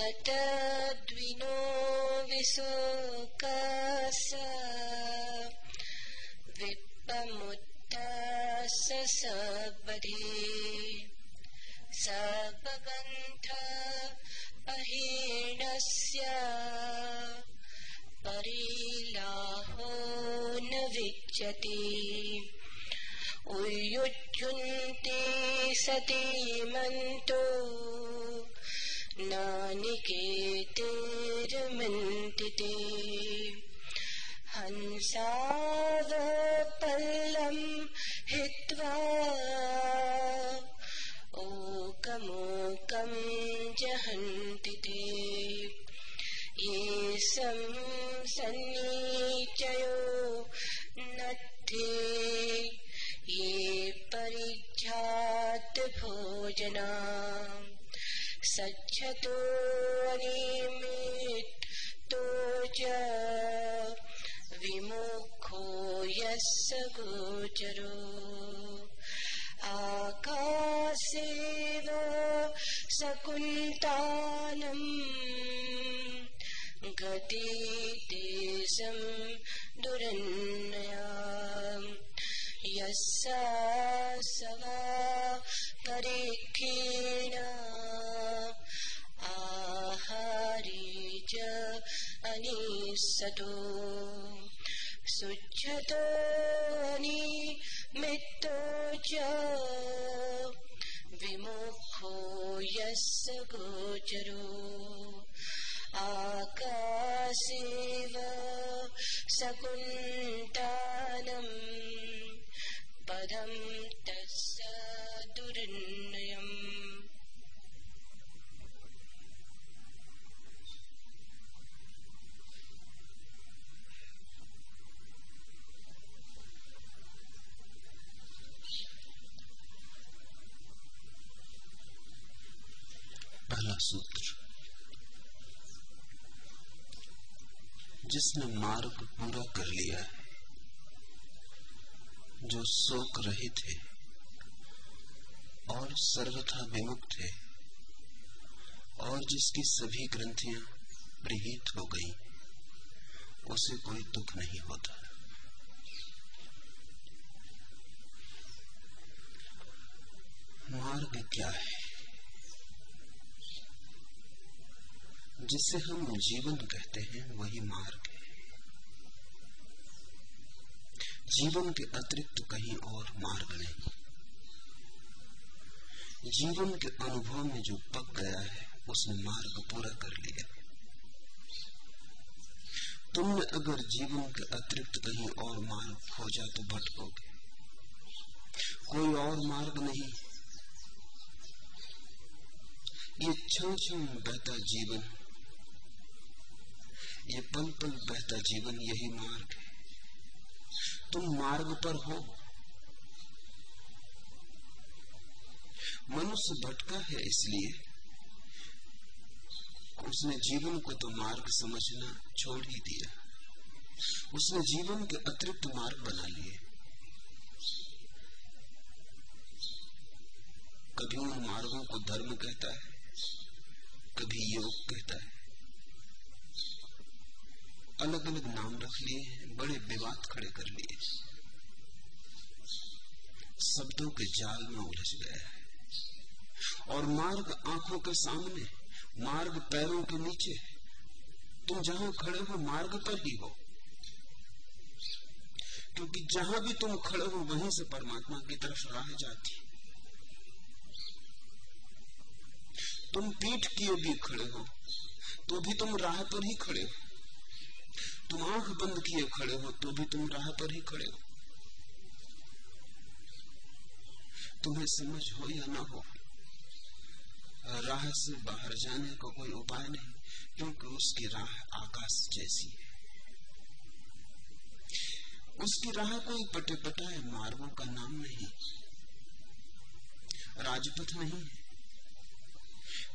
कतद्विनो विशोकस विप्पमुत्थस सबरे सबगन्ध अहीणस्य परिलाहो न विच्यते। उल्युज्युन्ते सती मन्तो नानिकेतेर्मन्ति ते हंसावपल्लम् हित्वा। ओकमोकं जहन्ति ते ये सन्नीचयो नत्थे। ये परिज्ञात भोजना। यस्य गोचरो। आकाशेव सकुन्तानम् गति देशं दुरन्नया यस्सा सवा परीक्षेण अनिसतो शुच्छतो निमित्तो च। विमुखो यस्य गोचरो। आकाशेव सकुन्तानम् पदं तस्य दुर्नयम् सूत्र जिसने मार्ग पूरा कर लिया है, जो शोक रहित है और सर्वथा विमुक्त है, और जिसकी सभी ग्रंथियाँ प्रहित हो गई, उसे कोई दुख नहीं होता। मार्ग क्या है? जिसे हम जीवन कहते हैं, वही मार्ग है। जीवन के अतिरिक्त कहीं और मार्ग नहीं। जीवन के अनुभव में जो पक गया है, उसने मार्ग पूरा कर लिया तुमने अगर जीवन के अतिरिक्त कहीं और मार्ग खोजा तो भटकोगे। कोई और मार्ग नहीं। ये क्षण क्षण बहता जीवन। ये पल पल बहता जीवन यही मार्ग। है तुम मार्ग पर हो। मनुष्य भटका है इसलिए उसने जीवन को तो मार्ग समझना छोड़ ही दिया। उसने जीवन के अतिरिक्त मार्ग बना लिए। कभी उन मार्गों को धर्म कहता है, कभी योग कहता है। अलग अलग नाम रख लिए, बड़े विवाद खड़े कर लिए। शब्दों के जाल में उलझ गया है और मार्ग आँखों के सामने, मार्ग पैरों के नीचे। तुम जहाँ खड़े हो, मार्ग पर ही हो। क्योंकि जहाँ भी तुम खड़े हो, वहीं से परमात्मा की तरफ़ राह जाती। तुम पीठ किए भी खड़े हो तो भी तुम राह पर ही खड़े हो। तुम आँख बंद किए खड़े हो तो भी तुम राह पर ही खड़े हो। तुम्हें समझ हो या ना हो, राह से बाहर जाने का को कोई उपाय नहीं, क्योंकि उसकी राह आकाश जैसी है। उसकी राह कोई पटे पटाए मार्गों का नाम नहीं, राजपथ नहीं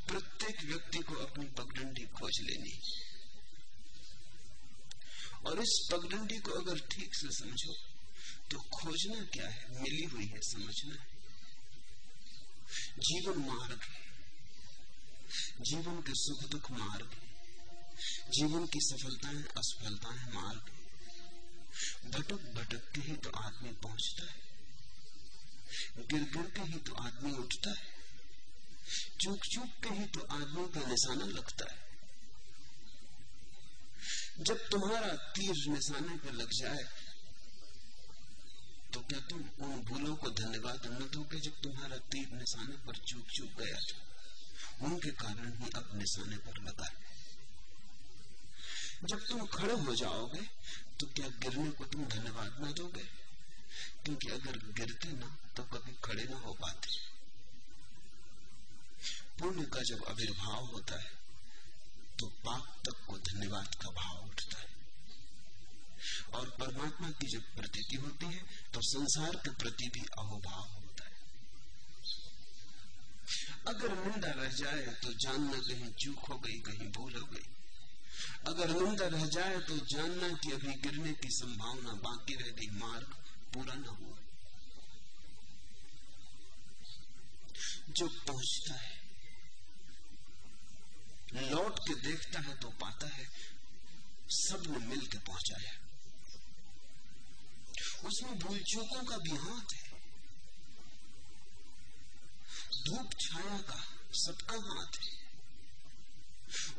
प्रत्येक व्यक्ति को अपनी पगडंडी खोज लेनी और इस पगडंडी को अगर ठीक से समझो तो खोजना क्या है? मिली हुई है, समझना है। जीवन मार्ग है। जीवन के सुख दुख मार्ग जीवन की सफलताएँ, असफलताएँ मार्ग भटक भटक के ही तो आदमी पहुँचता है। गिर गिर के ही तो आदमी उठता है। चूक चूक के ही तो आदमी का निशाना लगता है। जब तुम्हारा तीर निशाने पर लग जाए तो क्या तुम उन भूलों को धन्यवाद न दोगे जब तुम्हारा तीर निशाने पर चूक चूक गया उनके कारण ही अब निशाने पर लगा है। जब तुम खड़े हो जाओगे तो क्या गिरने को तुम धन्यवाद न दोगे? क्योंकि अगर गिरते ना तो कभी खड़े ना हो पाते। पुण्य का जब आविर्भाव होता है तो पाप तक को धन्यवाद का भाव उठता है। और परमात्मा की जब प्रतीति होती है तो संसार के प्रति भी अहोभाव होता है। अगर निंदा रह जाए तो जानना कहीं चूक हो गई, कहीं भूल हो गई। अगर निंदा रह जाए तो जानना कि अभी गिरने की संभावना बाकी रह गई, मार्ग पूरा न हुआ जो पहुँचता है लौट के देखता है तो पाता है सबने मिल के पहुँचाया। उसमें भूल चूकों का भी हाथ है। धूप छाया का सबका हाथ है।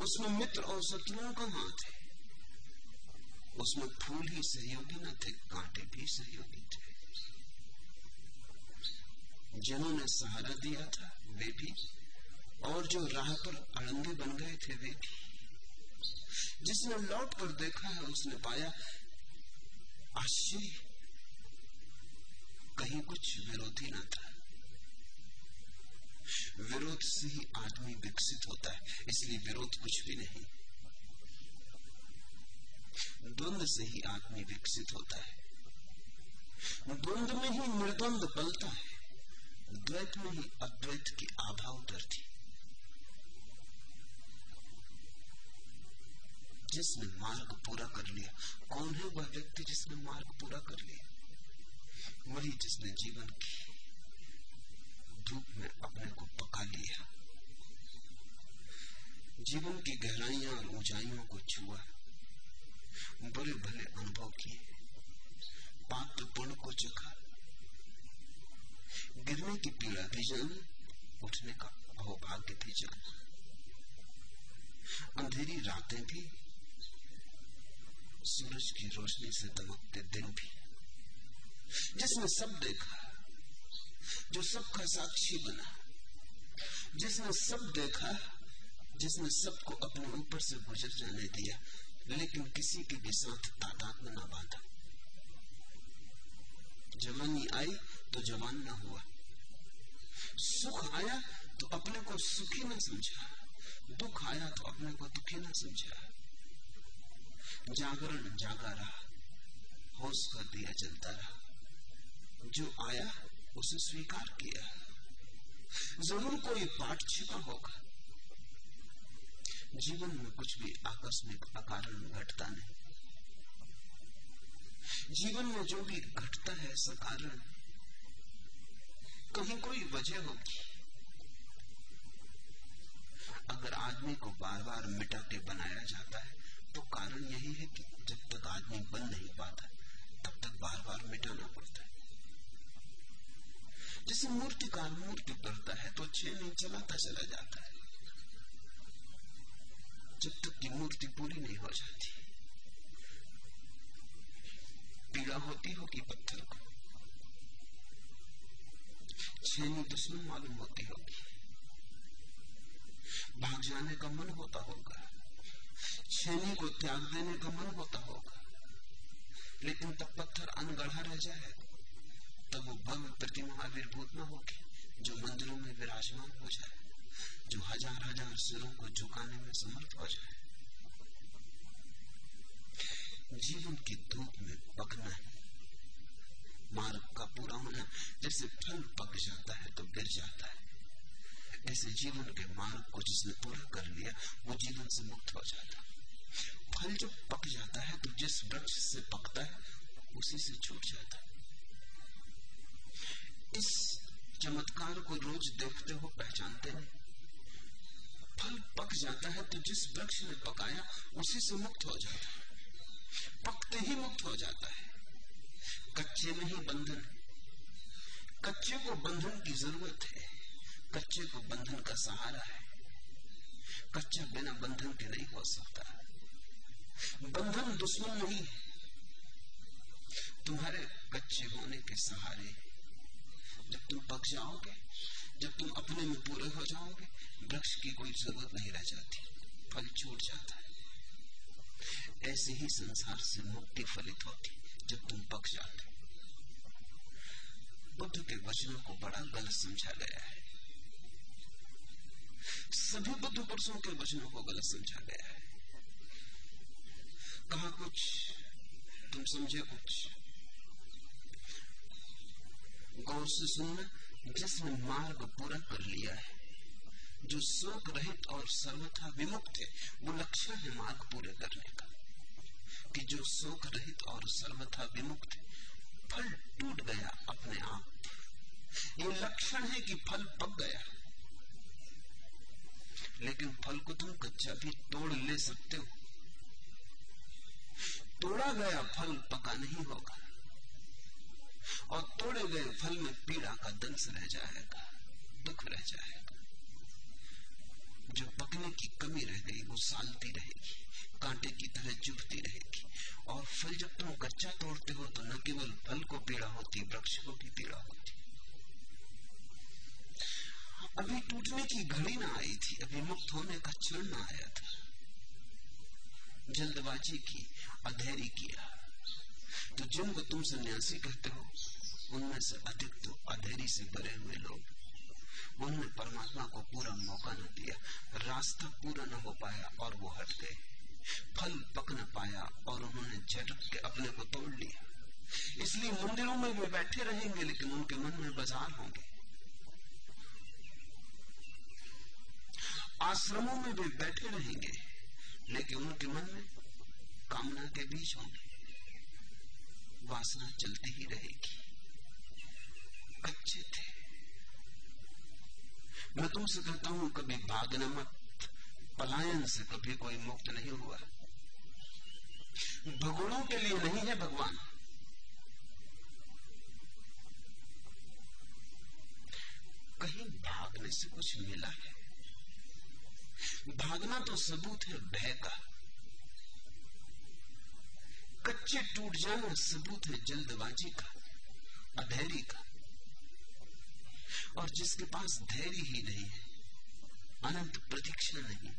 उसमें मित्र और शत्रुओं का हाथ है। उसमें फूल ही सहयोगी न थे, कांटे भी सहयोगी थे। जिन्होंने सहारा दिया था, वे भी। और जो राह पर अड़ंगे बन गए थे वे जिसने लौट कर देखा है, उसने पाया, आश्चर्य। कहीं कुछ विरोधी न था। विरोध से ही आदमी विकसित होता है, इसलिए विरोध कुछ भी नहीं। द्वंद से ही आदमी विकसित होता है। द्वंद में ही निर्द्वंद बलता है। द्वैत में ही अद्वैत की आभा उतरती। जिसने मार्ग पूरा कर लिया। कौन है वह व्यक्ति जिसने मार्ग पूरा कर लिया? वही जिसने जीवन की धूप में अपने को पका लिया। जीवन की गहराइयाँ और ऊंचाइयों को छुआ। बड़े भले अनुभव किए। पात्र पुण्य को चखा गिरने की पीड़ा भी जानी, उठने का अहोभाग्य भी जाना। अंधेरी रातें भी सूरज की रोशनी से दमकते दिन भी जिसने सब देखा, जो सबका साक्षी बना, जिसने सब देखा, जिसने सबको अपने ऊपर से गुजर जाने दिया, लेकिन किसी के भी साथ तादाद में ना बांधा। जवानी आई तो जवान ना हुआ। सुख आया तो अपने को सुखी ना समझा। दुख आया तो अपने को दुखी ना समझा। जागरण जागा रहा, होश का दिया चलता रहा। जो आया, उसे स्वीकार किया। ज़रूर कोई पाठ छिपा होगा। जीवन में कुछ भी आकस्मिक अकारण घटता नहीं। जीवन में जो भी घटता है सकारण कहीं कोई वजह होगी। अगर आदमी को बार बार मिटा के बनाया जाता है तो कारण यही है कि जब तक आदमी बन नहीं पाता, तब तक बार बार मिटाना पड़ता है। जैसे मूर्ति का मूर्ति करता है तो छह नहीं चलाता, चला जाता है। जब तक की मूर्ति पूरी नहीं हो जाती। पीड़ा होती होगी पत्थर को। छेनी दुश्मन मालूम होती होगी। भाग जाने का मन होता होगा। छेनी को त्याग देने का मन होता होगा। लेकिन तब पत्थर अनगढ़ा रह जाए, तब वो भव्य प्रतिमा आविर्भूत न होगी जो मंदिरों में विराजमान हो जाए, जो हज़ार हज़ार सिरों को झुकाने में समर्थ हो जाए। जीवन की धूप में पकना है मार्ग का पूरा होना जैसे फल पक जाता है तो गिर जाता है। ऐसे जीवन के मार्ग को जिसने पूरा कर लिया, वो जीवन से मुक्त हो जाता फल जब पक जाता है तो जिस वृक्ष से पकता है, उसी से छूट जाता है। इस चमत्कार को रोज देखते हो पहचानते नहीं फल पक जाता है तो जिस वृक्ष ने पकाया, उसी से मुक्त हो जाता है। पकते ही मुक्त हो जाता है। कच्चे में ही बंधन। कच्चे को बंधन की ज़रूरत है। कच्चे को बंधन का सहारा है। कच्चा बिना बंधन के नहीं हो सकता। बंधन दुश्मन नहीं है। तुम्हारे कच्चे होने के सहारे, जब तुम पक जाओगे, जब तुम अपने में पूरे हो जाओगे, वृक्ष की कोई ज़रूरत नहीं रह जाती, फल छूट जाता है। ऐसे ही संसार से मुक्ति फलित होती, जब तुम पक जाते। बुद्ध के वचनों को बड़ा गलत समझा गया है। सभी बुद्ध पुरुषों के वचनों को गलत समझा गया है। कहा कुछ, तुम समझे कुछ। गौर से सुनना, जिसने मार्ग पूरा कर लिया है, जो शोक रहित और सर्वथा विमुक्त है, वो लक्षण है मार्ग पूरे करने का। कि जो शोक रहित और सर्वथा विमुक्त है, फल टूट गया अपने आप। ये लक्षण है कि फल पक गया। लेकिन फल को तुम कच्चा भी तोड़ ले सकते हो। तोड़ा गया फल पका नहीं होगा। और तोड़े गए फल में पीड़ा का दंश रह जाएगा, दुख रह जाएगा। जो पकने की कमी रह गई, वो सालती रहेगी, कांटे की तरह चुभती रहेगी। और फल जब तुम कच्चा तोड़ते हो तो न केवल फल को पीड़ा होती, वृक्ष को भी पीड़ा होती। अभी टूटने की घड़ी ना आई थी, अभी मुक्त होने का क्षण ना आया था। जल्दबाजी की अधैर्य किया। तो जिनको तुम सन्यासी कहते हो, उनमें से अधिक तो अधेरी से भरे हुए लोग। उन्होंने परमात्मा को पूरा मौका न दिया, रास्ता पूरा न हो पाया और वो हट गए। फल पक न पाया और उन्होंने झटक के अपने को तोड़ लिया। इसलिए मंदिरों में वे बैठे रहेंगे, लेकिन उनके मन में बाज़ार होंगे। आश्रमों में वे बैठे रहेंगे, लेकिन उनके मन में कामना के बीच होंगे। वासना चलती ही रहेगी। कच्चे थे। मैं तुमसे कहता हूँ, कभी भागना मत। पलायन से कभी कोई मुक्त नहीं हुआ। भगवानों के लिए नहीं है भगवान। कहीं भागने से कुछ मिला है। भागना तो सबूत है, भय का। कच्चे टूट जाना सबूत है, जल्दबाजी का, अधैर्य का। और जिसके पास धैर्य ही नहीं है, अनंत प्रतीक्षा नहीं,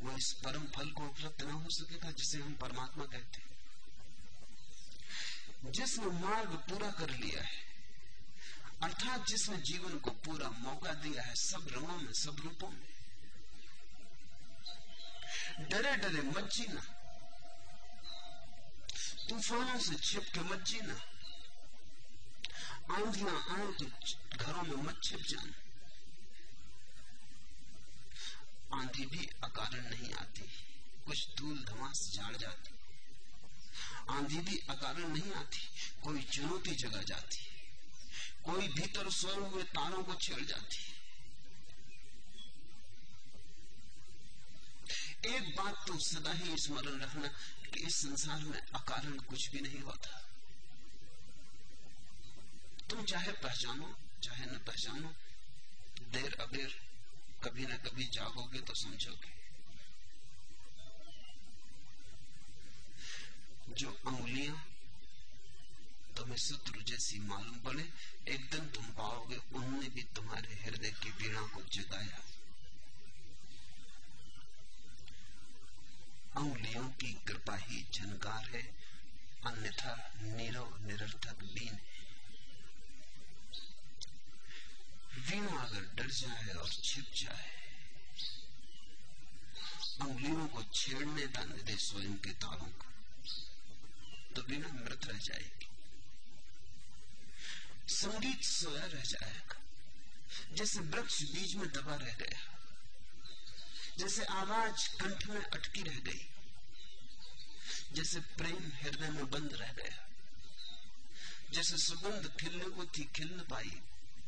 वो इस परम फल को उपलब्ध ना हो सकेगा, जिसे हम परमात्मा कहते हैं। जिसने मार्ग पूरा कर लिया है, अर्थात जिसने जीवन को पूरा मौका दिया है, सब रंगों में, सब रूपों में डरे डरे मत जीना तूफानों से छिप के मत जीना आंधियाँ आए तो घरों में मत छिप जाना। आंधी भी अकारण नहीं आती, कुछ धूल धमास झाड़ जाती। आंधी भी अकारण नहीं आती, कोई चुनौती जगा जाती। कोई भीतर सोए हुए तारों को छेड़ जाती। एक बात तो सदा ही स्मरण रखना कि इस संसार में अकारण कुछ भी नहीं होता। तुम चाहे पहचानो, चाहे न पहचानो, देर अबेर कभी ना कभी जागोगे तो समझोगे जो अंगुलियाँ तुम्हें शत्रु जैसी मालूम पड़े, एक दिन तुम पाओगे उन्होंने भी तुम्हारे हृदय की पीड़ा को जगाया। अंगुलियों की कृपा ही झनकार है। अन्यथा नीरव, निरर्थक बीन है वीणा अगर डर जाए और छिप जाए, अंगुलियों को छेड़ने दाने दे स्वयं के तारों का तो वीणा मृत रह जाएगी। संगीत सोया रह जाएगा। जैसे वृक्ष बीज में दबा रह गया। जैसे आवाज़ कंठ में अटकी रह गई, जैसे प्रेम हृदय में बंद रह गया, जैसे सुगंध खिलने को थी खिल न पाई,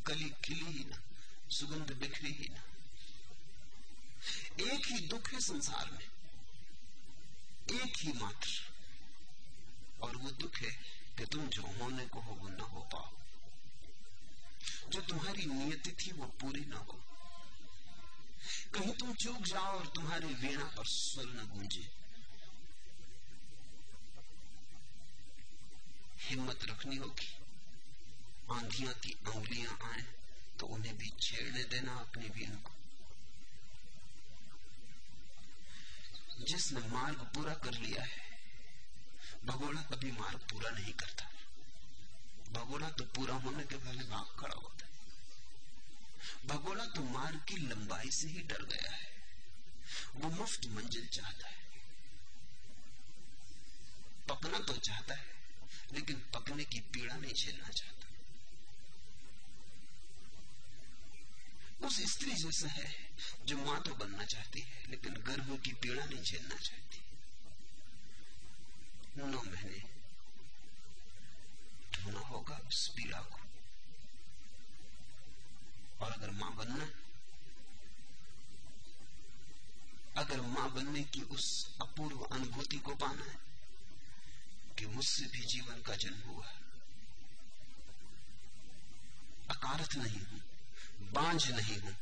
कली खिली ही ना, सुगंध बिखरी ही ना। एक ही दुख है संसार में, एक ही मात्र, और वो दुख है कि तुम जो होने को हो वो न हो पाओ। जो तुम्हारी नियति थी वो पूरी ना हो। कहीं तुम चूक जाओ और तुम्हारी वीणा पर स्वर न गूंजे। हिम्मत रखनी होगी। आंधिया की उंगलियाँ आए तो उन्हें भी छेड़ने देना अपनी वीणा को। जिसने मार्ग पूरा कर लिया है, भगोड़ा कभी मार्ग पूरा नहीं करता। भगोड़ा तो पूरा होने के पहले भाग खड़ा होता भगोड़ा तो मार्ग की लंबाई से ही डर गया है। वो मुफ़्त मंजिल चाहता है। पकना तो चाहता है, लेकिन पकने की पीड़ा नहीं झेलना चाहता। उस स्त्री जैसा है जो माँ तो बनना चाहती है, लेकिन गर्भ की पीड़ा नहीं झेलना चाहती। नौ महीने, ढूंढना होगा उस पीड़ा को। और अगर माँ बनना अगर माँ बनने की उस अपूर्व अनुभूति को पाना है कि मुझसे भी जीवन का जन्म हुआ अकारथ नहीं हूँ, बांझ नहीं हूँ,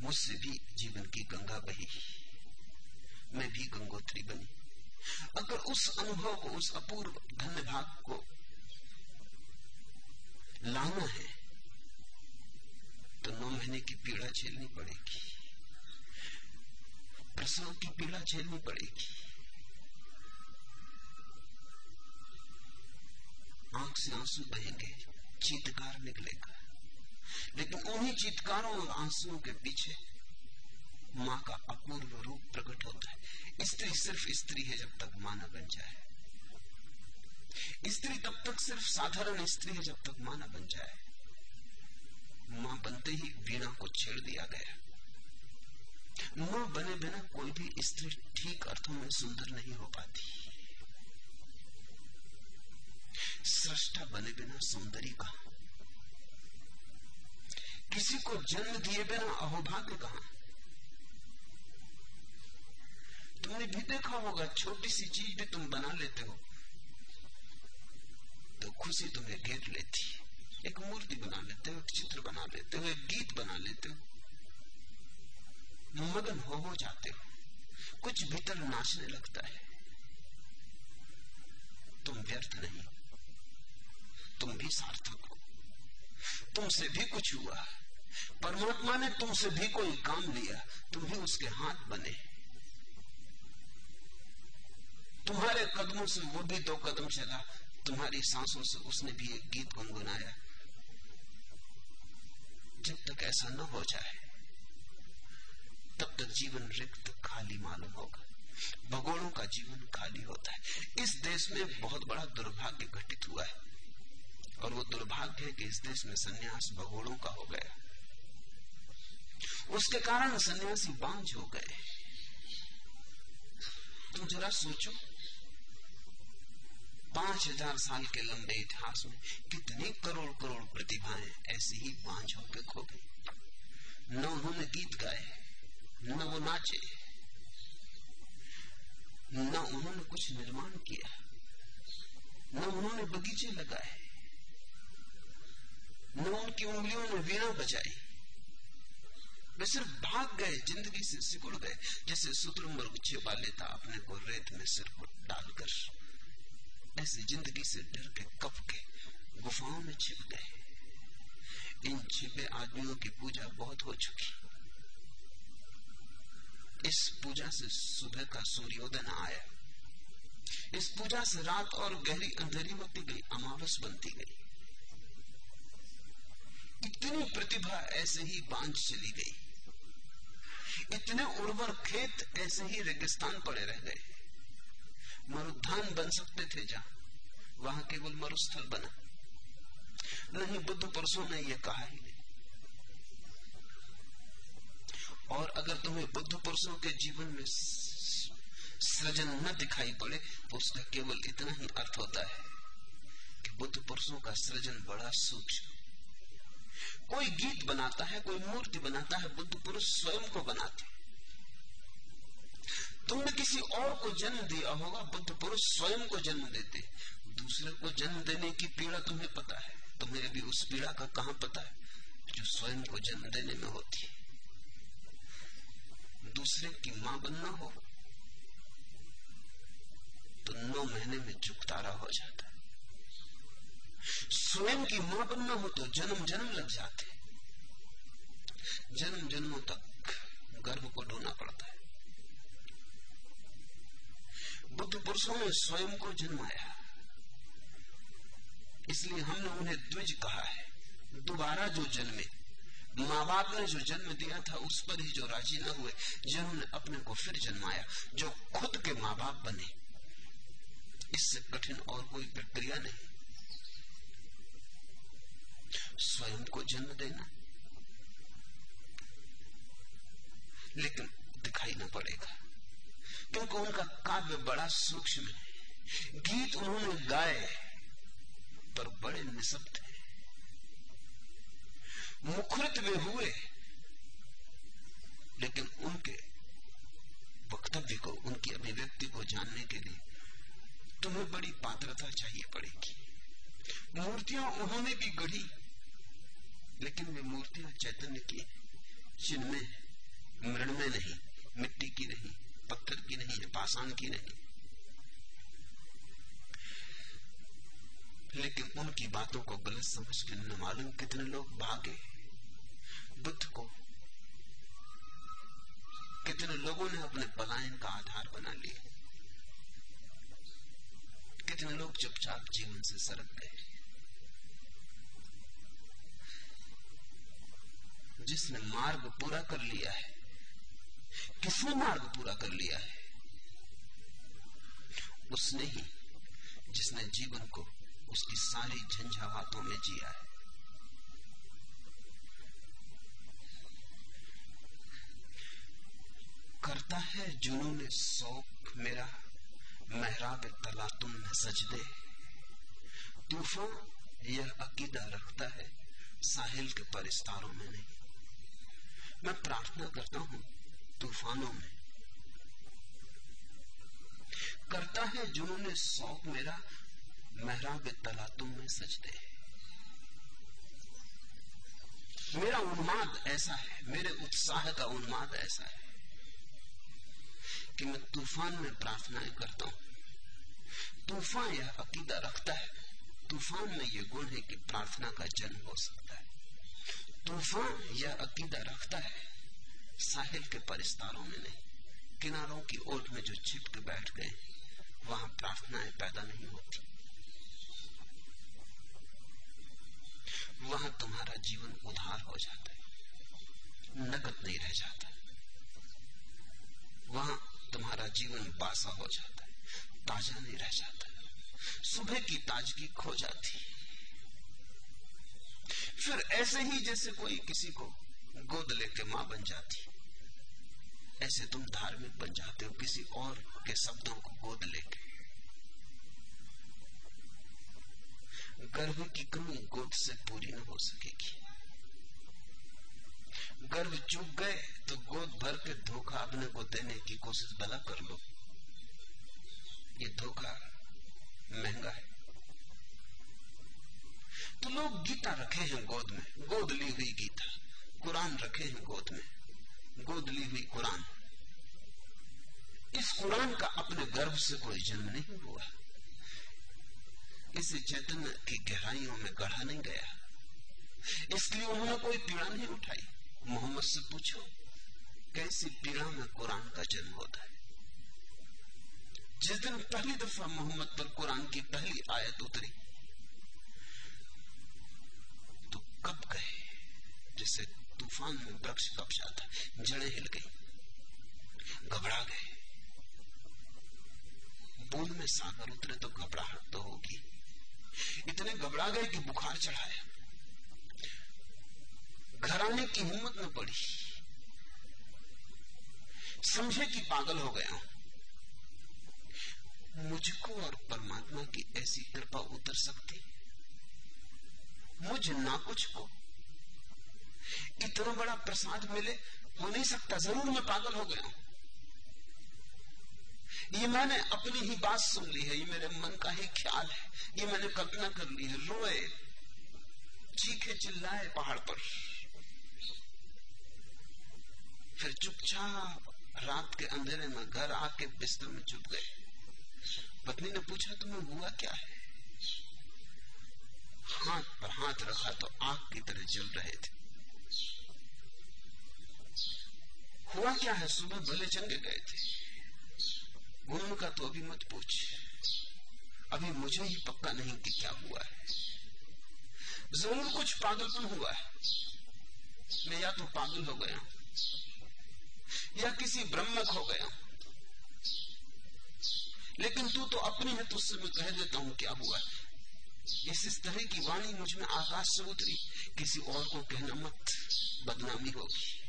मुझसे भी जीवन की गंगा बही। मैं भी गंगोत्री बनी। अगर उस अनुभव को, उस अपूर्व धन्य भाग को लाना है तो नौ महीने की पीड़ा झेलनी पड़ेगी। प्रसव की पीड़ा झेलनी पड़ेगी। आँख से आँसू बहेंगे, चीतकार निकलेगा। लेकिन उन्हीं चीतकारों और आंसुओं के पीछे माँ का अपूर्व रूप प्रकट होता है। स्त्री सिर्फ़ स्त्री है जब तक माँ न बन जाए। स्त्री तब तक सिर्फ़ साधारण स्त्री है जब तक माँ न बन जाए। माँ बनते ही वीणा को छेड़ दिया गया। माँ बने बिना कोई भी स्त्री ठीक अर्थों में सुंदर नहीं हो पाती। सृष्टा बने बिना सौंदर्य कहा? किसी को जन्म दिए बिना अहोभाग्य कहा? तुमने भी देखा होगा, छोटी सी चीज़ भी तुम बना लेते हो तो खुशी तुम्हें घेर लेती एक मूर्ति बना लेते हो, एक चित्र बना लेते हो, एक गीत बना लेते हो। मगन हो हो जाते हो। कुछ भीतर नाचने लगता है। तुम व्यर्थ नहीं। तुम भी सार्थक हो। तुमसे भी कुछ हुआ। परमात्मा ने तुमसे भी कोई काम लिया। तुम भी उसके हाथ बने। तुम्हारे कदमों से वो भी दो कदम चला। तुम्हारी सांसों से उसने भी एक गीत गुनगुनाया। जब तक ऐसा न हो जाए, तब तक जीवन रिक्त खाली मालूम होगा। भगोड़ों का जीवन खाली होता है। इस देश में बहुत बड़ा दुर्भाग्य घटित हुआ है। और वो दुर्भाग्य है कि इस देश में सन्यास भगोड़ों का हो गया। उसके कारण सन्यासी बांझ हो गए। तुम जरा सोचो। पाँच हज़ार साल के लंबे इतिहास में कितनी करोड़ करोड़ प्रतिभाएँ ऐसी ही बांझ होकर खो गई। न उन्होंने गीत गाए, न वो नाचे, न उन्होंने कुछ निर्माण किया, न उन्होंने बगीचे लगाए, न उनकी उंगलियों ने वीणा बजाई। वे सिर्फ़ भाग गए, ज़िंदगी से सिकुड़ गए, जैसे शुतुरमुर्ग छिपा लेता अपने को रेत में सिर को डालकर। ऐसे ज़िंदगी से डर के कप के गुफाओं में छिप गए इन छिपे आदमियों की पूजा बहुत हो चुकी इस पूजा से सुबह का सूर्योदय आया इस पूजा से रात और गहरी अंधेरी होती गई अमावस बनती गई इतनी प्रतिभा ऐसे ही बांझ चली गई इतने उर्वर खेत ऐसे ही रेगिस्तान पड़े रह गए मरुद्धान बन सकते थे जहाँ। वहाँ केवल मरुस्थल बना। नहीं, बुद्ध पुरुषों ने यह कहा ही नहीं। और अगर तुम्हें बुद्ध पुरुषों के जीवन में सृजन न दिखाई पड़े तो उसका केवल इतना ही अर्थ होता है कि बुद्ध पुरुषों का सृजन बड़ा सूक्ष्म। कोई गीत बनाता है, कोई मूर्ति बनाता है, बुद्ध पुरुष स्वयं को बनाते तुमने किसी और को जन्म दिया होगा, बुद्ध पुरुष स्वयं को जन्म देते। दूसरे को जन्म देने की पीड़ा तुम्हें पता है, तुम्हें अभी उस पीड़ा का कहा पता है? जो स्वयं को जन्म देने में होती है। दूसरे की माँ बनना हो तो नौ महीने में चुकतारा हो जाता है। स्वयं की माँ बनना हो तो जन्म जन्म लग जाते जन्म जन्मों तक गर्भ को ढोना पड़ता है। बुद्ध पुरुषों ने स्वयं को जन्माया। इसलिए हमने उन्हें द्विज कहा है, दोबारा जो जन्मे माँ बाप ने जो जन्म दिया था, उस पर ही जो राज़ी न हुए, जिन्होंने अपने को फिर जन्माया, जो खुद के माँ बाप बने। इससे कठिन और कोई प्रक्रिया नहीं। स्वयं को जन्म देना। लेकिन दिखाई न पड़ेगा। क्योंकि उनका काव्य बड़ा सूक्ष्म है। गीत उन्होंने गाए, पर बड़े निशब्द है। मुखरित वे हुए, लेकिन उनके वक्तव्य को, उनकी अभिव्यक्ति को जानने के लिए तुम्हें बड़ी पात्रता चाहिए पड़ेगी। मूर्तियाँ उन्होंने भी गढ़ी, लेकिन वे मूर्तियाँ चैतन्य की, जिनमें मृण में नहीं, मिट्टी की नहीं पत्थर की नहीं है पाषाण की नहीं। लेकिन उनकी बातों को गलत समझ के न मालूम कितने लोग भागे। बुद्ध को कितने लोगों ने अपने पलायन का आधार बना लिया। कितने लोग चुपचाप जीवन से सरक गए। जिसने मार्ग पूरा कर लिया है किसने मार्ग पूरा कर लिया है? उसने ही जिसने जीवन को उसकी सारी झंझावातों में जिया है। करता है जुनून शौक मेरा, महराब तला तुम न सजदे। तूफ़ान यह अकीदा रखता है, साहिल के परिस्तारों में नहीं। मैं प्रार्थना करता हूँ तूफानों में। करता है जुनून शौक मेरा, महराब तला, तुम में सजदे मेरा उन्माद ऐसा है, मेरे उत्साह का उन्माद ऐसा है कि मैं तूफ़ान में प्रार्थनाएँ करता हूँ। तूफ़ान यह अकीदा रखता है, तूफ़ान में यह गुण है कि प्रार्थना का जन्म हो सकता है। तूफ़ान यह अकीदा रखता है साहिल के परिस्तारों में नहीं, किनारों की ओट में जो छिप के बैठ गए, वहाँ प्रार्थनाएँ पैदा नहीं होती। वहाँ तुम्हारा जीवन उधार हो जाता है नकद नहीं रह जाता। वहाँ तुम्हारा जीवन बासा हो जाता है, ताज़ा नहीं रह जाता। सुबह की ताजगी खो जाती फिर ऐसे ही जैसे कोई किसी को गोद लेके माँ बन जाती ऐसे तुम धार्मिक बन जाते हो, किसी और के शब्दों को गोद लेके। गर्भ की कमी गोद से पूरी न हो सकेगी। गर्भ चूक गए तो गोद भर के धोखा अपने को देने की कोशिश भला कर लो। ये धोखा महँगा है। तो लोग गीता रखे हैं गोद में, गोद ली हुई गीता, कुरान रखे हैं गोद में। गोद ली हुई कुरान। इस कुरान का अपने गर्भ से कोई जन्म नहीं हुआ। इसे चैतन्य की गहराइयों में गढ़ा नहीं गया। इसलिए उन्होंने कोई पीड़ा नहीं उठाई। मोहम्मद से पूछो, कैसी पीड़ा में कुरान का जन्म होता है? जिस दिन पहली दफ़ा मोहम्मद पर कुरान की पहली आयत उतरी तो कब गए जैसे तूफ़ान में वृक्ष कब जाता जड़े हिल गई, घबरा गए। बूंद में सागर उतरे तो घबराहट तो होगी। इतने घबरा गए कि बुखार चढ़ाया। घर आने की हिम्मत न पड़ी। समझे कि पागल हो गया मुझको और परमात्मा की ऐसी कृपा उतर सकती? मुझ ना कुछ को इतना बड़ा प्रसाद मिले, हो नहीं सकता, ज़रूर मैं पागल हो गया। ये मैंने अपनी ही बात सुन ली है, ये मेरे मन का ही ख्याल है, ये मैंने कल्पना कर ली है, रोए, चीखे चिल्लाए पहाड़ पर। फिर चुपचाप रात के अंधेरे में घर आके बिस्तर में चुप गए। पत्नी ने पूछा, तुम्हें हुआ क्या है? हाथ पर हाथ रखा तो आग की तरह जल रहे थे। हुआ क्या है? सुबह भले चंगे गए थे। उन्होंने का तो अभी मत पूछ। अभी मुझे ही पक्का नहीं कि क्या हुआ है। ज़रूर कुछ पागलपन हुआ है। मैं या तो पागल हो गया या किसी ब्रह्मक हो गया लेकिन तू तो अपनी है तुझसे मैं कह देता हूँ क्या हुआ इस इस तरह की वाणी मुझमें आकाश से उतरी। किसी और को कहना मत, बदनामी होगी।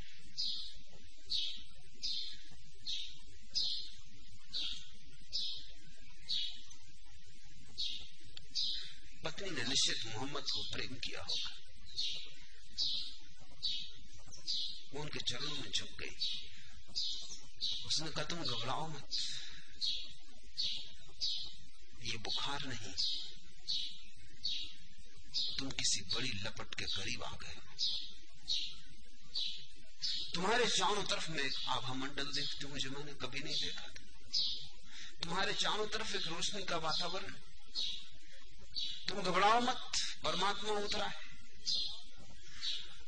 पत्नी ने निश्चित मोहम्मद को प्रेम किया होगा वो उनके चरणों में झुक गई उसने कहा तुम घबराओ मत ये बुखार नहीं। तुम किसी बड़ी लपट के करीब आ गए तुम्हारे चारों तरफ़ में एक आभा मंडल देखते हो जो मैंने कभी नहीं देखा था। तुम्हारे चारों तरफ़ एक रोशनी का वातावरण। तुम घबराओ मत, परमात्मा उतरा है।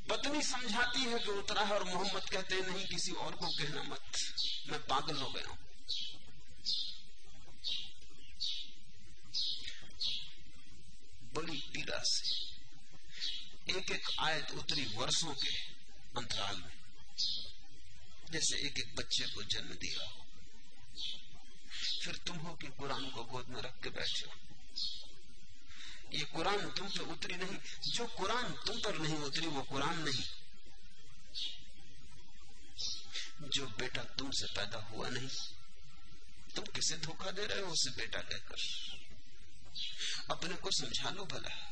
पत्नी समझाती है कि उतरा है और मोहम्मद कहते हैं, नहीं, किसी और को कहना मत, मैं पागल हो गया हूँ। बड़ी पीड़ा से एक एक आयत उतरी वर्षों के अंतराल में, जैसे एक एक बच्चे को जन्म दिया हो। फिर तुम हो कि कुरान को गोद में रख के बैठे हो। ये कुरान तुम पे उतरी नहीं। जो कुरान तुम पर नहीं उतरी, वो कुरान नहीं। जो बेटा तुमसे पैदा हुआ नहीं, तुम किसे धोखा दे रहे हो उसे बेटा कहकर? अपने को समझा लो भला।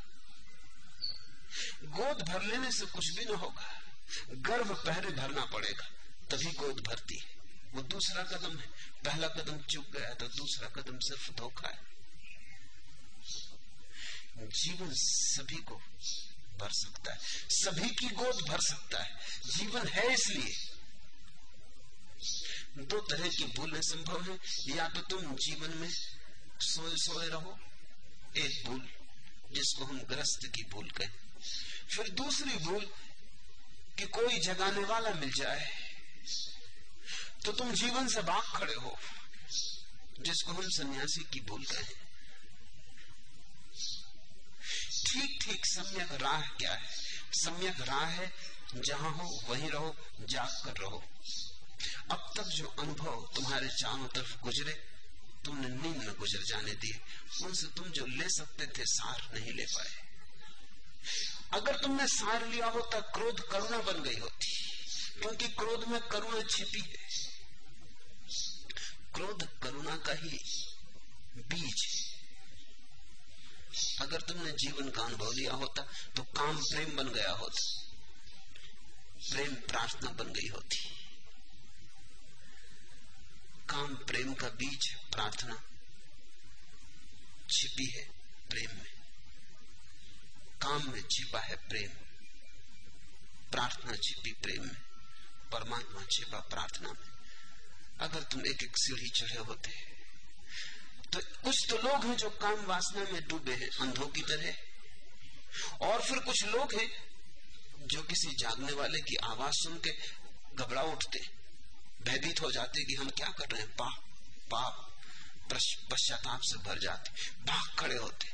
गोद भर लेने से कुछ भी ना होगा। गर्भ पहले भरना पड़ेगा, तभी गोद भरती है। वो दूसरा कदम है। पहला कदम चुक गया तो दूसरा कदम सिर्फ़ धोखा है। जीवन सभी को भर सकता है। सभी की गोद भर सकता है। जीवन है इसलिए। दो तरह की भूलें संभव है। या तो तुम जीवन में सोए सोए रहो, एक भूल जिसको हम ग्रस्त की भूल कहें। फिर दूसरी भूल कि कोई जगाने वाला मिल जाए। तो तुम जीवन से भाग खड़े हो, जिसको हम सन्यासी की भूल कहें। ठीक ठीक, सम्यक राह क्या है? सम्यक राह है, जहाँ हो, वहीं रहो, जाग कर रहो। अब तक जो अनुभव तुम्हारे चारों तरफ़ गुजरे, तुमने नींद में गुजर जाने दिए। उनसे तुम जो ले सकते थे, सार नहीं ले पाए। अगर तुमने सार लिया होता क्रोध करुणा बन गई होती। क्योंकि क्रोध में करुणा छिपी है। क्रोध करुणा का ही बीज है। अगर तुमने जीवन का अनुभव लिया होता तो काम प्रेम बन गया होता। प्रेम प्रार्थना बन गई होती। काम प्रेम का बीज प्रार्थना छिपी है प्रेम में। काम में छिपा है प्रेम। प्रार्थना छिपी प्रेम में। परमात्मा छिपा प्रार्थना में। अगर तुम एक एक सीढ़ी चढ़े होते तो कुछ तो लोग हैं जो काम वासना में डूबे हैं, अंधों की तरह। और फिर कुछ लोग हैं जो किसी जागने वाले की आवाज़ सुन के घबरा उठते भयभीत हो जाते कि हम क्या कर रहे हैं। पाप पाप पश्चाताप से भर जाते भाग खड़े होते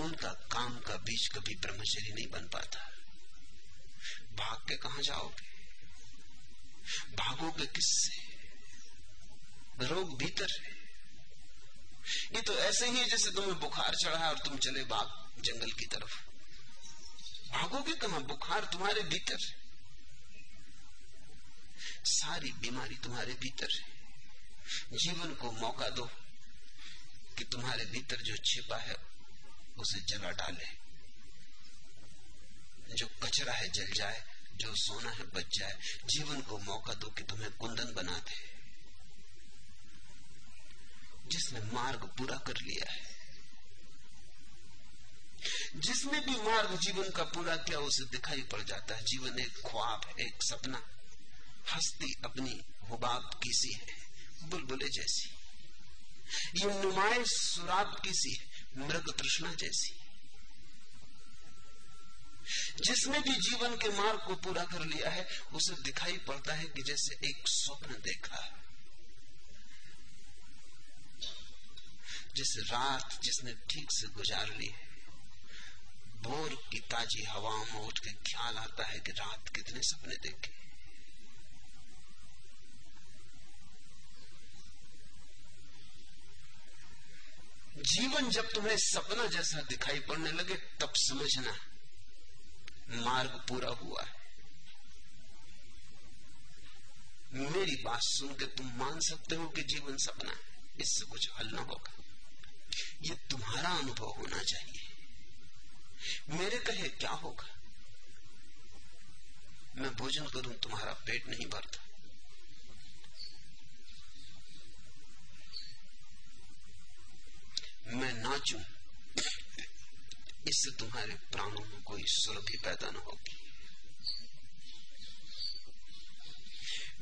उनका काम का बीज कभी ब्रह्मचर्य नहीं बन पाता। भाग के कहा जाओगे? भागोगे किससे? रोग भीतर है। ये तो ऐसे ही है जैसे तुम्हें बुखार चढ़ा और तुम चले भाग जंगल की तरफ़। भागोगे कहा? बुखार तुम्हारे भीतर है। सारी बीमारी तुम्हारे भीतर है। जीवन को मौका दो कि तुम्हारे भीतर जो छिपा है, उसे जला डाले। जो कचरा है जल जाए, जो सोना है बच जाए। जीवन को मौका दो कि तुम्हें कुंदन बना दे जिसने मार्ग पूरा कर लिया है। जिसने भी मार्ग जीवन का पूरा किया, उसे दिखाई पड़ जाता है। जीवन एक ख्वाब है, एक सपना। हस्ती अपनी हुबाब किसी है, बुलबुले जैसी। ये नुमाइश सुराब किसी है, मृग तृष्णा जैसी। जिसने भी जीवन के मार्ग को पूरा कर लिया है, उसे दिखाई पड़ता है कि जैसे एक स्वप्न देखा जिस रात जिसने ठीक से गुजार ली, भोर की ताजी हवाओं में उठ के ख्याल आता है कि रात कितने सपने देखे। जीवन जब तुम्हें सपना जैसा दिखाई पड़ने लगे, तब समझना मार्ग पूरा हुआ है। मेरी बात सुन के तुम मान सकते हो कि जीवन सपना है, इससे कुछ हल ना होगा। ये तुम्हारा अनुभव होना चाहिए। मेरे कहे क्या होगा? मैं भोजन करूँ तुम्हारा पेट नहीं भरता। मैं नाचूं इससे तुम्हारे प्राणों में कोई सुरभि पैदा न होगी।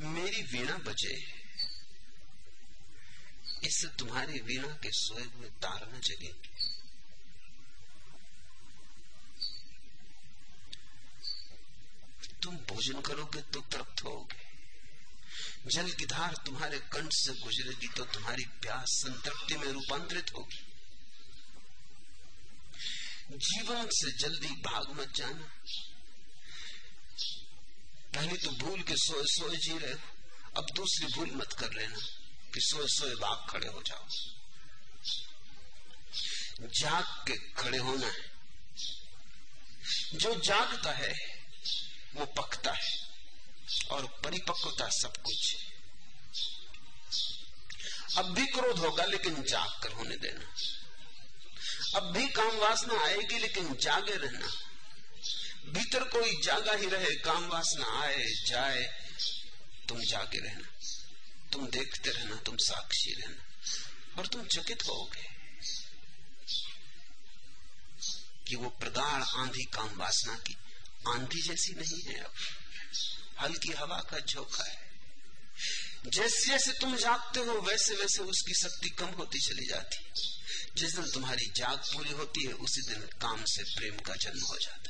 मेरी वीणा बचे बजे इससे तुम्हारी वीणा के सोए हुए तार न जगेंगे। तुम भोजन करोगे तो तृप्त होगे। जल की धार तुम्हारे कंठ से गुजरेगी तो तुम्हारी प्यास संतृप्ति में रूपांतरित होगी। जीवन से जल्दी भाग मत जाना। पहले तो भूल के सोए सोए जी रहे अब दूसरी भूल मत कर लेना। कि सोए सोए भाग खड़े हो जाओ? जाग के खड़े होना है। जो जागता है, वो पकता है और परिपक्वता सब कुछ है। अब भी क्रोध होगा, लेकिन जाग कर होने देना। अब भी काम वासना आएगी, लेकिन जागे रहना। भीतर कोई जागा ही रहे, काम वासना आए, जाए, तुम जागे रहना। तुम देखते रहना, तुम साक्षी रहना, और तुम चकित होगे कि वो प्रगाढ़ आंधी काम वासना की आंधी जैसी नहीं है अब। हल्की हवा का झोंका है। जैसे जैसे तुम जागते हो, वैसे वैसे उसकी शक्ति कम होती चली जाती। जिस दिन तुम्हारी जाग पूरी होती है, उसी दिन काम से प्रेम का जन्म हो जाता है।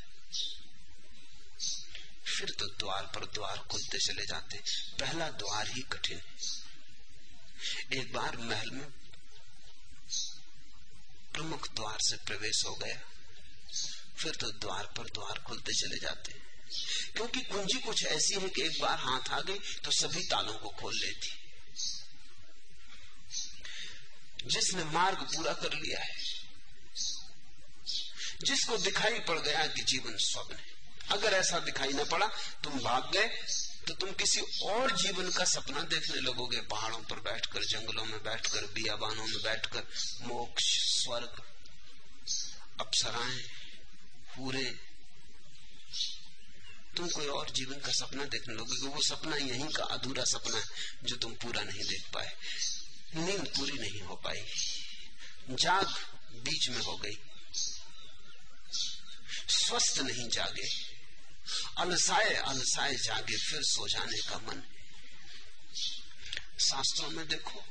फिर तो द्वार पर द्वार खुलते चले जाते। पहला द्वार ही कठिन। एक बार महल में प्रमुख द्वार से प्रवेश हो गया। फिर तो द्वार पर द्वार खुलते चले जाते। क्योंकि कुंजी कुछ ऐसी है कि एक बार हाथ आ गई तो सभी तालों को खोल लेती। जिसने मार्ग पूरा कर लिया है, जिसको दिखाई पड़ गया कि जीवन स्वप्न है। अगर ऐसा दिखाई न पड़ा, तुम भाग गए तो तुम किसी और जीवन का सपना देखने लगोगे। पहाड़ों पर बैठकर, जंगलों में बैठकर, बियाबानों में बैठकर, मोक्ष, स्वर्ग, अप्सराएँ, पूरे। तुम कोई और जीवन का सपना देखने लगोगे वो सपना यहीं का अधूरा सपना है, जो तुम पूरा नहीं देख पाए। नींद पूरी नहीं हो पाई। जाग बीच में हो गई। स्वस्थ नहीं जागे। अलसाए अलसाए जागे फिर सो जाने का मन शास्त्रों में देखो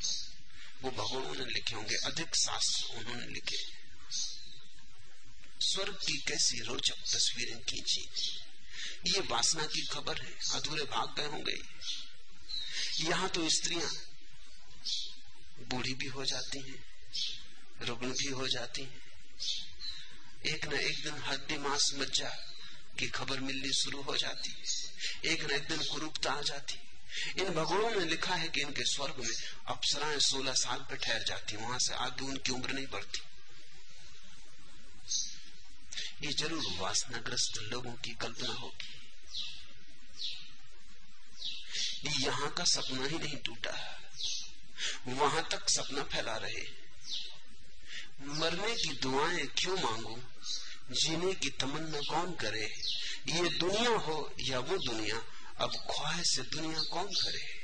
वो भगवानों ने लिखे होंगे अधिक शास्त्र उन्होंने लिखे स्वर्ग की कैसी रोचक तस्वीरें खींची ये वासना की खबर है अधूरे भाग गए होंगे यहाँ तो स्त्रियाँ बूढ़ी भी हो जाती हैं रुग्ण भी हो जाती हैं एक न एक दिन हड्डी मांस मज्जा की खबर मिलनी शुरू हो जाती। एक न एक दिन कुरूपता आ जाती। इन भगवानों ने लिखा है कि इनके स्वर्ग में अप्सराएँ सोलह साल पे ठहर जाती। वहाँ से आगे उनकी उम्र नहीं बढ़ती। ये ज़रूर वासनाग्रस्त लोगों की कल्पना होगी। यहाँ का सपना ही नहीं टूटा। वहाँ तक सपना फैला रहे। मरने की दुआएँ क्यों मांगू? जीने की तमन्ना कौन करे? ये दुनिया हो या वो दुनिया, अब ख्वाहिश से दुनिया कौन करे?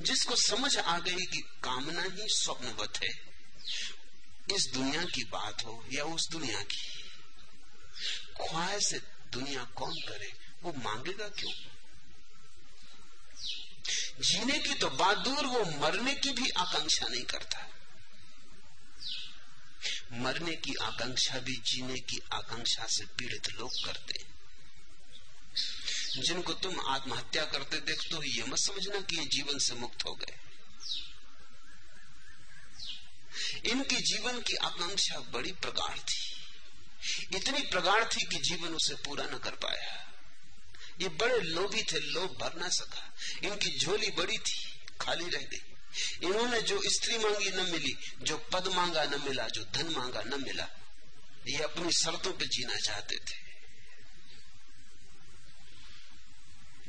जिसको समझ आ गई कि कामना ही स्वप्नवत है, इस दुनिया की बात हो या उस दुनिया की, ख्वाहिश से दुनिया कौन करे, वो मांगेगा क्यों? जीने की तो बात दूर, वो मरने की भी आकांक्षा नहीं करता। मरने की आकांक्षा भी जीने की आकांक्षा से पीड़ित लोग करते जिनको तुम आत्महत्या करते देखते हो, ये मत समझना कि ये जीवन से मुक्त हो गए। इनके जीवन की आकांक्षा बड़ी प्रगाढ़ थी। इतनी प्रगाढ़ थी कि जीवन उसे पूरा न कर पाया। ये बड़े लोभी थे, लोभ भर ना सका। इनकी झोली बड़ी थी, खाली रह गई। इन्होंने जो स्त्री मांगी न मिली, जो पद मांगा न मिला, जो धन मांगा न मिला, ये अपनी शर्तों पे जीना चाहते थे।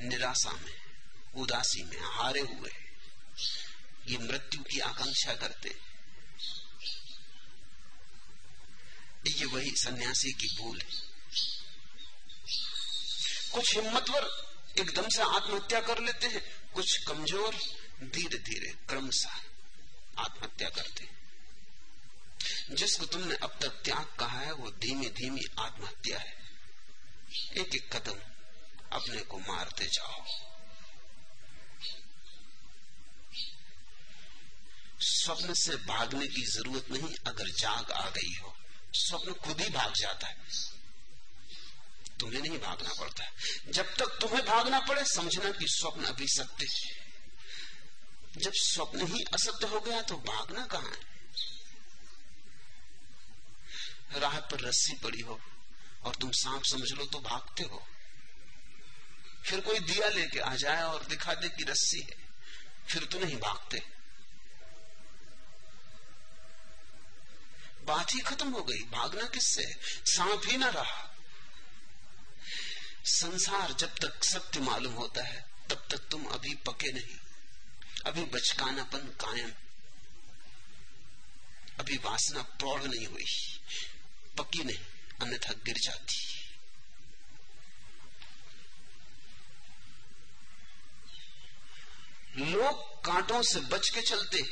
निराशा में, उदासी में हारे हुए, ये मृत्यु की आकांक्षा करते। ये वही सन्यासी की भूल है। कुछ हिम्मतवर एकदम से आत्महत्या कर लेते हैं, कुछ कमज़ोर धीरे धीरे क्रमशः आत्महत्या करते। जिसको तुमने अब तक त्याग कहा है, वो धीमी धीमी आत्महत्या है। एक एक कदम अपने को मारते जाओ। स्वप्न से भागने की ज़रूरत नहीं, अगर जाग आ गई हो। स्वप्न खुद ही भाग जाता है। तुम्हें नहीं भागना पड़ता जब तक तुम्हें भागना पड़े, समझना कि स्वप्न अभी सत्य है। जब स्वप्न ही असत्य हो गया तो भागना कहाँ है? राह पर रस्सी पड़ी हो और तुम सांप समझ लो तो भागते हो। फिर कोई दिया लेके आ जाए और दिखा दे कि रस्सी है, फिर तो नहीं भागते। बात ही खत्म हो गई, भागना किससे? सांप ही ना रहा। संसार जब तक सत्य मालूम होता है, तब तक तुम अभी पके नहीं। अभी बचकानापन कायम। अभी वासना प्रौढ़ नहीं हुई। पक्की नहीं अन्यथा गिर जाती। लोग कांटों से बच के चलते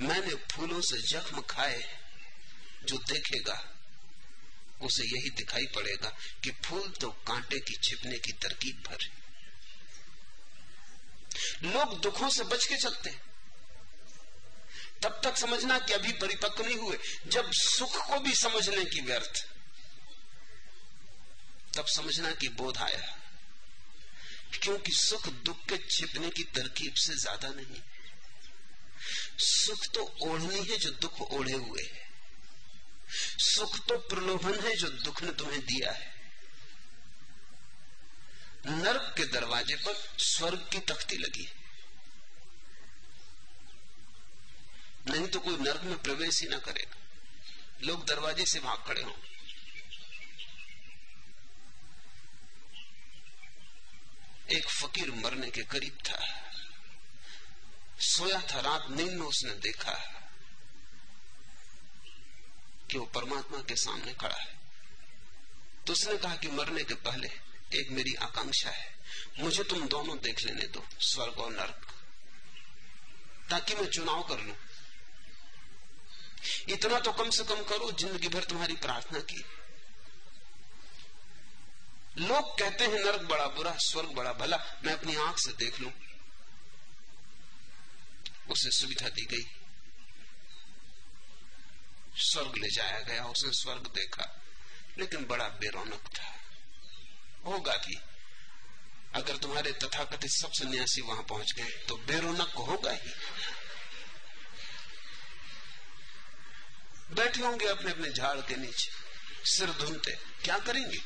मैंने फूलों से जख्म खाए। जो देखेगा, उसे यही दिखाई पड़ेगा कि फूल तो कांटे की छिपने की तरकीब भर लोग दुखों से बच के चलते हैं। तब तक समझना कि अभी परिपक्व नहीं हुए। जब सुख को भी समझने की व्यर्थ, तब समझना कि बोध आया। क्योंकि सुख दुख के छिपने की तरकीब से ज़्यादा नहीं। सुख तो ओढ़नी है जो दुख ओढ़े हुए है। सुख तो प्रलोभन है जो दुख ने तुम्हें दिया है। नर्क के दरवाजे पर स्वर्ग की तख्ती लगी नहीं तो कोई नर्क में प्रवेश ही ना करेगा। लोग दरवाजे से भाग खड़े हों। एक फकीर मरने के करीब था। सोया था, रात नींद में उसने देखा कि वो परमात्मा के सामने खड़ा है। तो उसने कहा कि मरने के पहले एक मेरी आकांक्षा है। मुझे तुम दोनों देख लेने दो, स्वर्ग और नर्क। ताकि मैं चुनाव कर लू। इतना तो कम से कम करो, ज़िंदगी भर तुम्हारी प्रार्थना की। लोग कहते हैं, नर्क बड़ा बुरा, स्वर्ग बड़ा भला। मैं अपनी आँख से देख लू। उसे सुविधा दी गई। स्वर्ग ले जाया गया उसने स्वर्ग देखा। लेकिन बड़ा बेरोनक था। होगा कि अगर तुम्हारे तथाकथित सब सन्यासी वहाँ पहुँच गए तो बेरोनक होगा ही। बैठे होंगे अपने अपने झाड़ के नीचे, सिर धुनते, क्या करेंगे?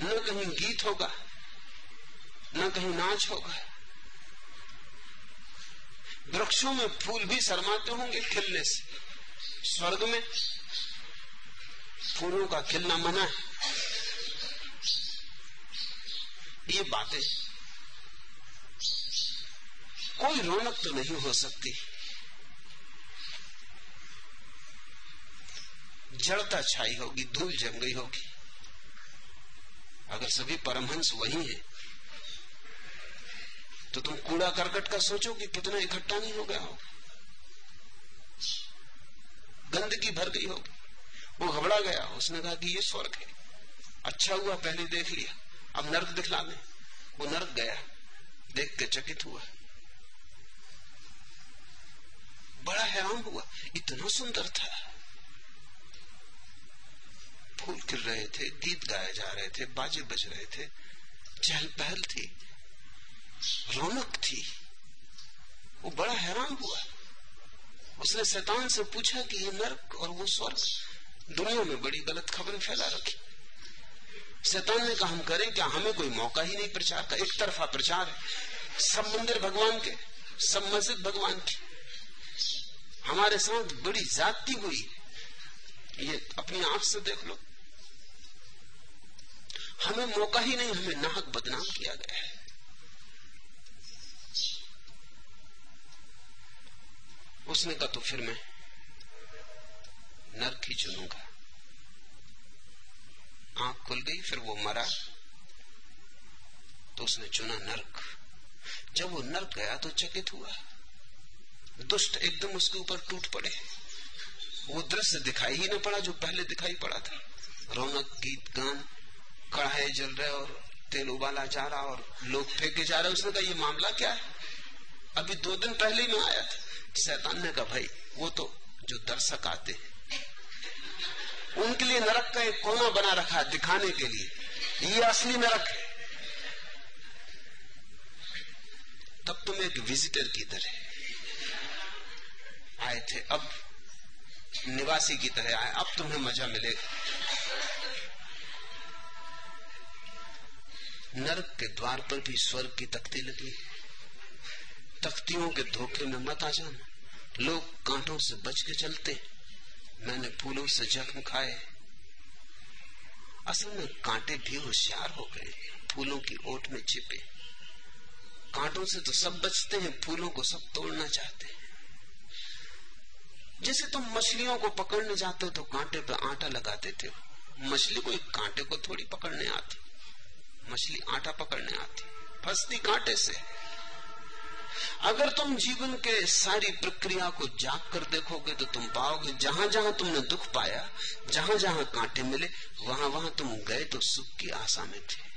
न कहीं गीत होगा, न कहीं नाच होगा। वृक्षों में फूल भी शर्माते होंगे खिलने से। स्वर्ग में फूलों का खिलना मना है। ये बातें। कोई रौनक तो नहीं हो सकती। जड़ता छाई होगी, धूल जम गई होगी। अगर सभी परमहंस वही हैं तो तुम कूड़ा करकट का सोचो कि कितना इकट्ठा नहीं हो गया हो गंदगी भर गई होगी। वो घबरा गया, उसने कहा कि ये स्वर्ग है। अच्छा हुआ, पहले देख लिया। अब नर्क दिखला दे। वो नर्क गया। देख के चकित हुआ। बड़ा हैरान हुआ। इतना सुंदर था। फूल खिल रहे थे, गीत गाए जा रहे थे, बाजे बज रहे थे। चहल पहल थी। रौनक थी। वो बड़ा हैरान हुआ। उसने शैतान से पूछा कि ये नरक और वो स्वर्ग, दुनिया में बड़ी गलत खबरें फैला रखी। शैतान ने कहा हम करें, क्या हमें कोई मौका ही नहीं प्रचार का? एक तरफा प्रचार है। सब मंदिर भगवान के, सब मस्जिद भगवान की। हमारे साथ बड़ी जाति हुई। ये अपनी आँख से देख लो। हमें मौका ही नहीं, हमें नाहक बदनाम किया गया है। उसने कहा तो फिर मैं नर्क ही चुनूँगा। आँख खुल गई, फिर वो मरा। तो उसने चुना नर्क। जब वो नर्क गया तो चकित हुआ। दुष्ट एकदम उसके ऊपर टूट पड़े। वो दृश्य दिखाई ही न पड़ा जो पहले दिखाई पड़ा था। रौनक गीत गान कढ़ाए जल रहे और तेल उबाला जा रहा और लोग फेंके जा रहे। उसने कहा, ये मामला क्या है? अभी दो दिन पहले ही मैं आया था। शैतान ने कहा, भाई, वो तो जो दर्शक आते हैं उनके लिए नरक का एक कोना बना रखा है दिखाने के लिए। ये असली नरक है। तब तुम एक विजिटर की तरह आए थे। अब निवासी की तरह आए। अब तुम्हें मज़ा मिलेगा। नरक के द्वार पर भी स्वर्ग की तख्ती लगी। तख्तियों के धोखे में मत आ जाना। लोग कांटों से बच के चलते। मैंने फूलों से जख्म खाए। असल में कांटे भी होशियार हो गए फूलों की ओट में छिपे। कांटों से तो सब बचते हैं, फूलों को सब तोड़ना चाहते हैं। जैसे तुम मछलियों को पकड़ने जाते हो तो कांटे पे आटा लगा देते हो मछली को एक कांटे को थोड़ी पकड़ने आती। मछली आटा पकड़ने आती। फंसती कांटे से। अगर तुम जीवन के सारी प्रक्रिया को जाग कर देखोगे तो तुम पाओगे जहाँ जहाँ तुमने दुख पाया, जहाँ जहाँ कांटे मिले, वहाँ वहाँ तुम गए तो सुख की आशा में थे।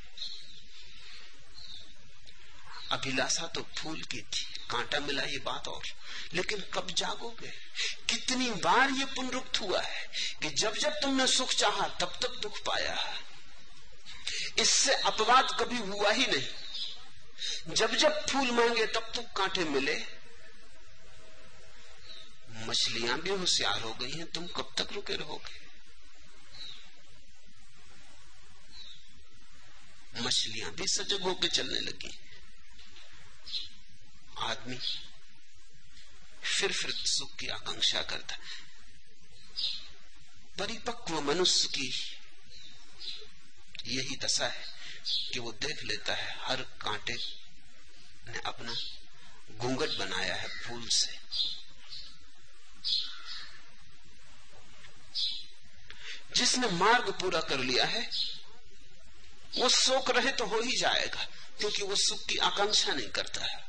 अभिलाषा तो फूल की थी, कांटा मिला ये बात और। लेकिन कब जागोगे? कितनी बार ये पुनरुक्त हुआ है कि जब जब तुमने सुख चाहा, तब तक दुख पाया। इससे अपवाद कभी हुआ ही नहीं। जब जब फूल मांगे, तब तक कांटे मिले। मछलियाँ भी होशियार हो गई हैं, तुम कब तक रुके रहोगे? मछलियाँ भी सजग होकर चलने लगी। आदमी फिर फिर सुख की आकांक्षा करता। परिपक्व मनुष्य की यही दशा है। कि वो देख लेता है हर कांटे ने अपना घूंघट बनाया है फूल से। जिसने मार्ग पूरा कर लिया है, वो शोक रहे तो हो ही जाएगा, क्योंकि वो सुख की आकांक्षा नहीं करता है।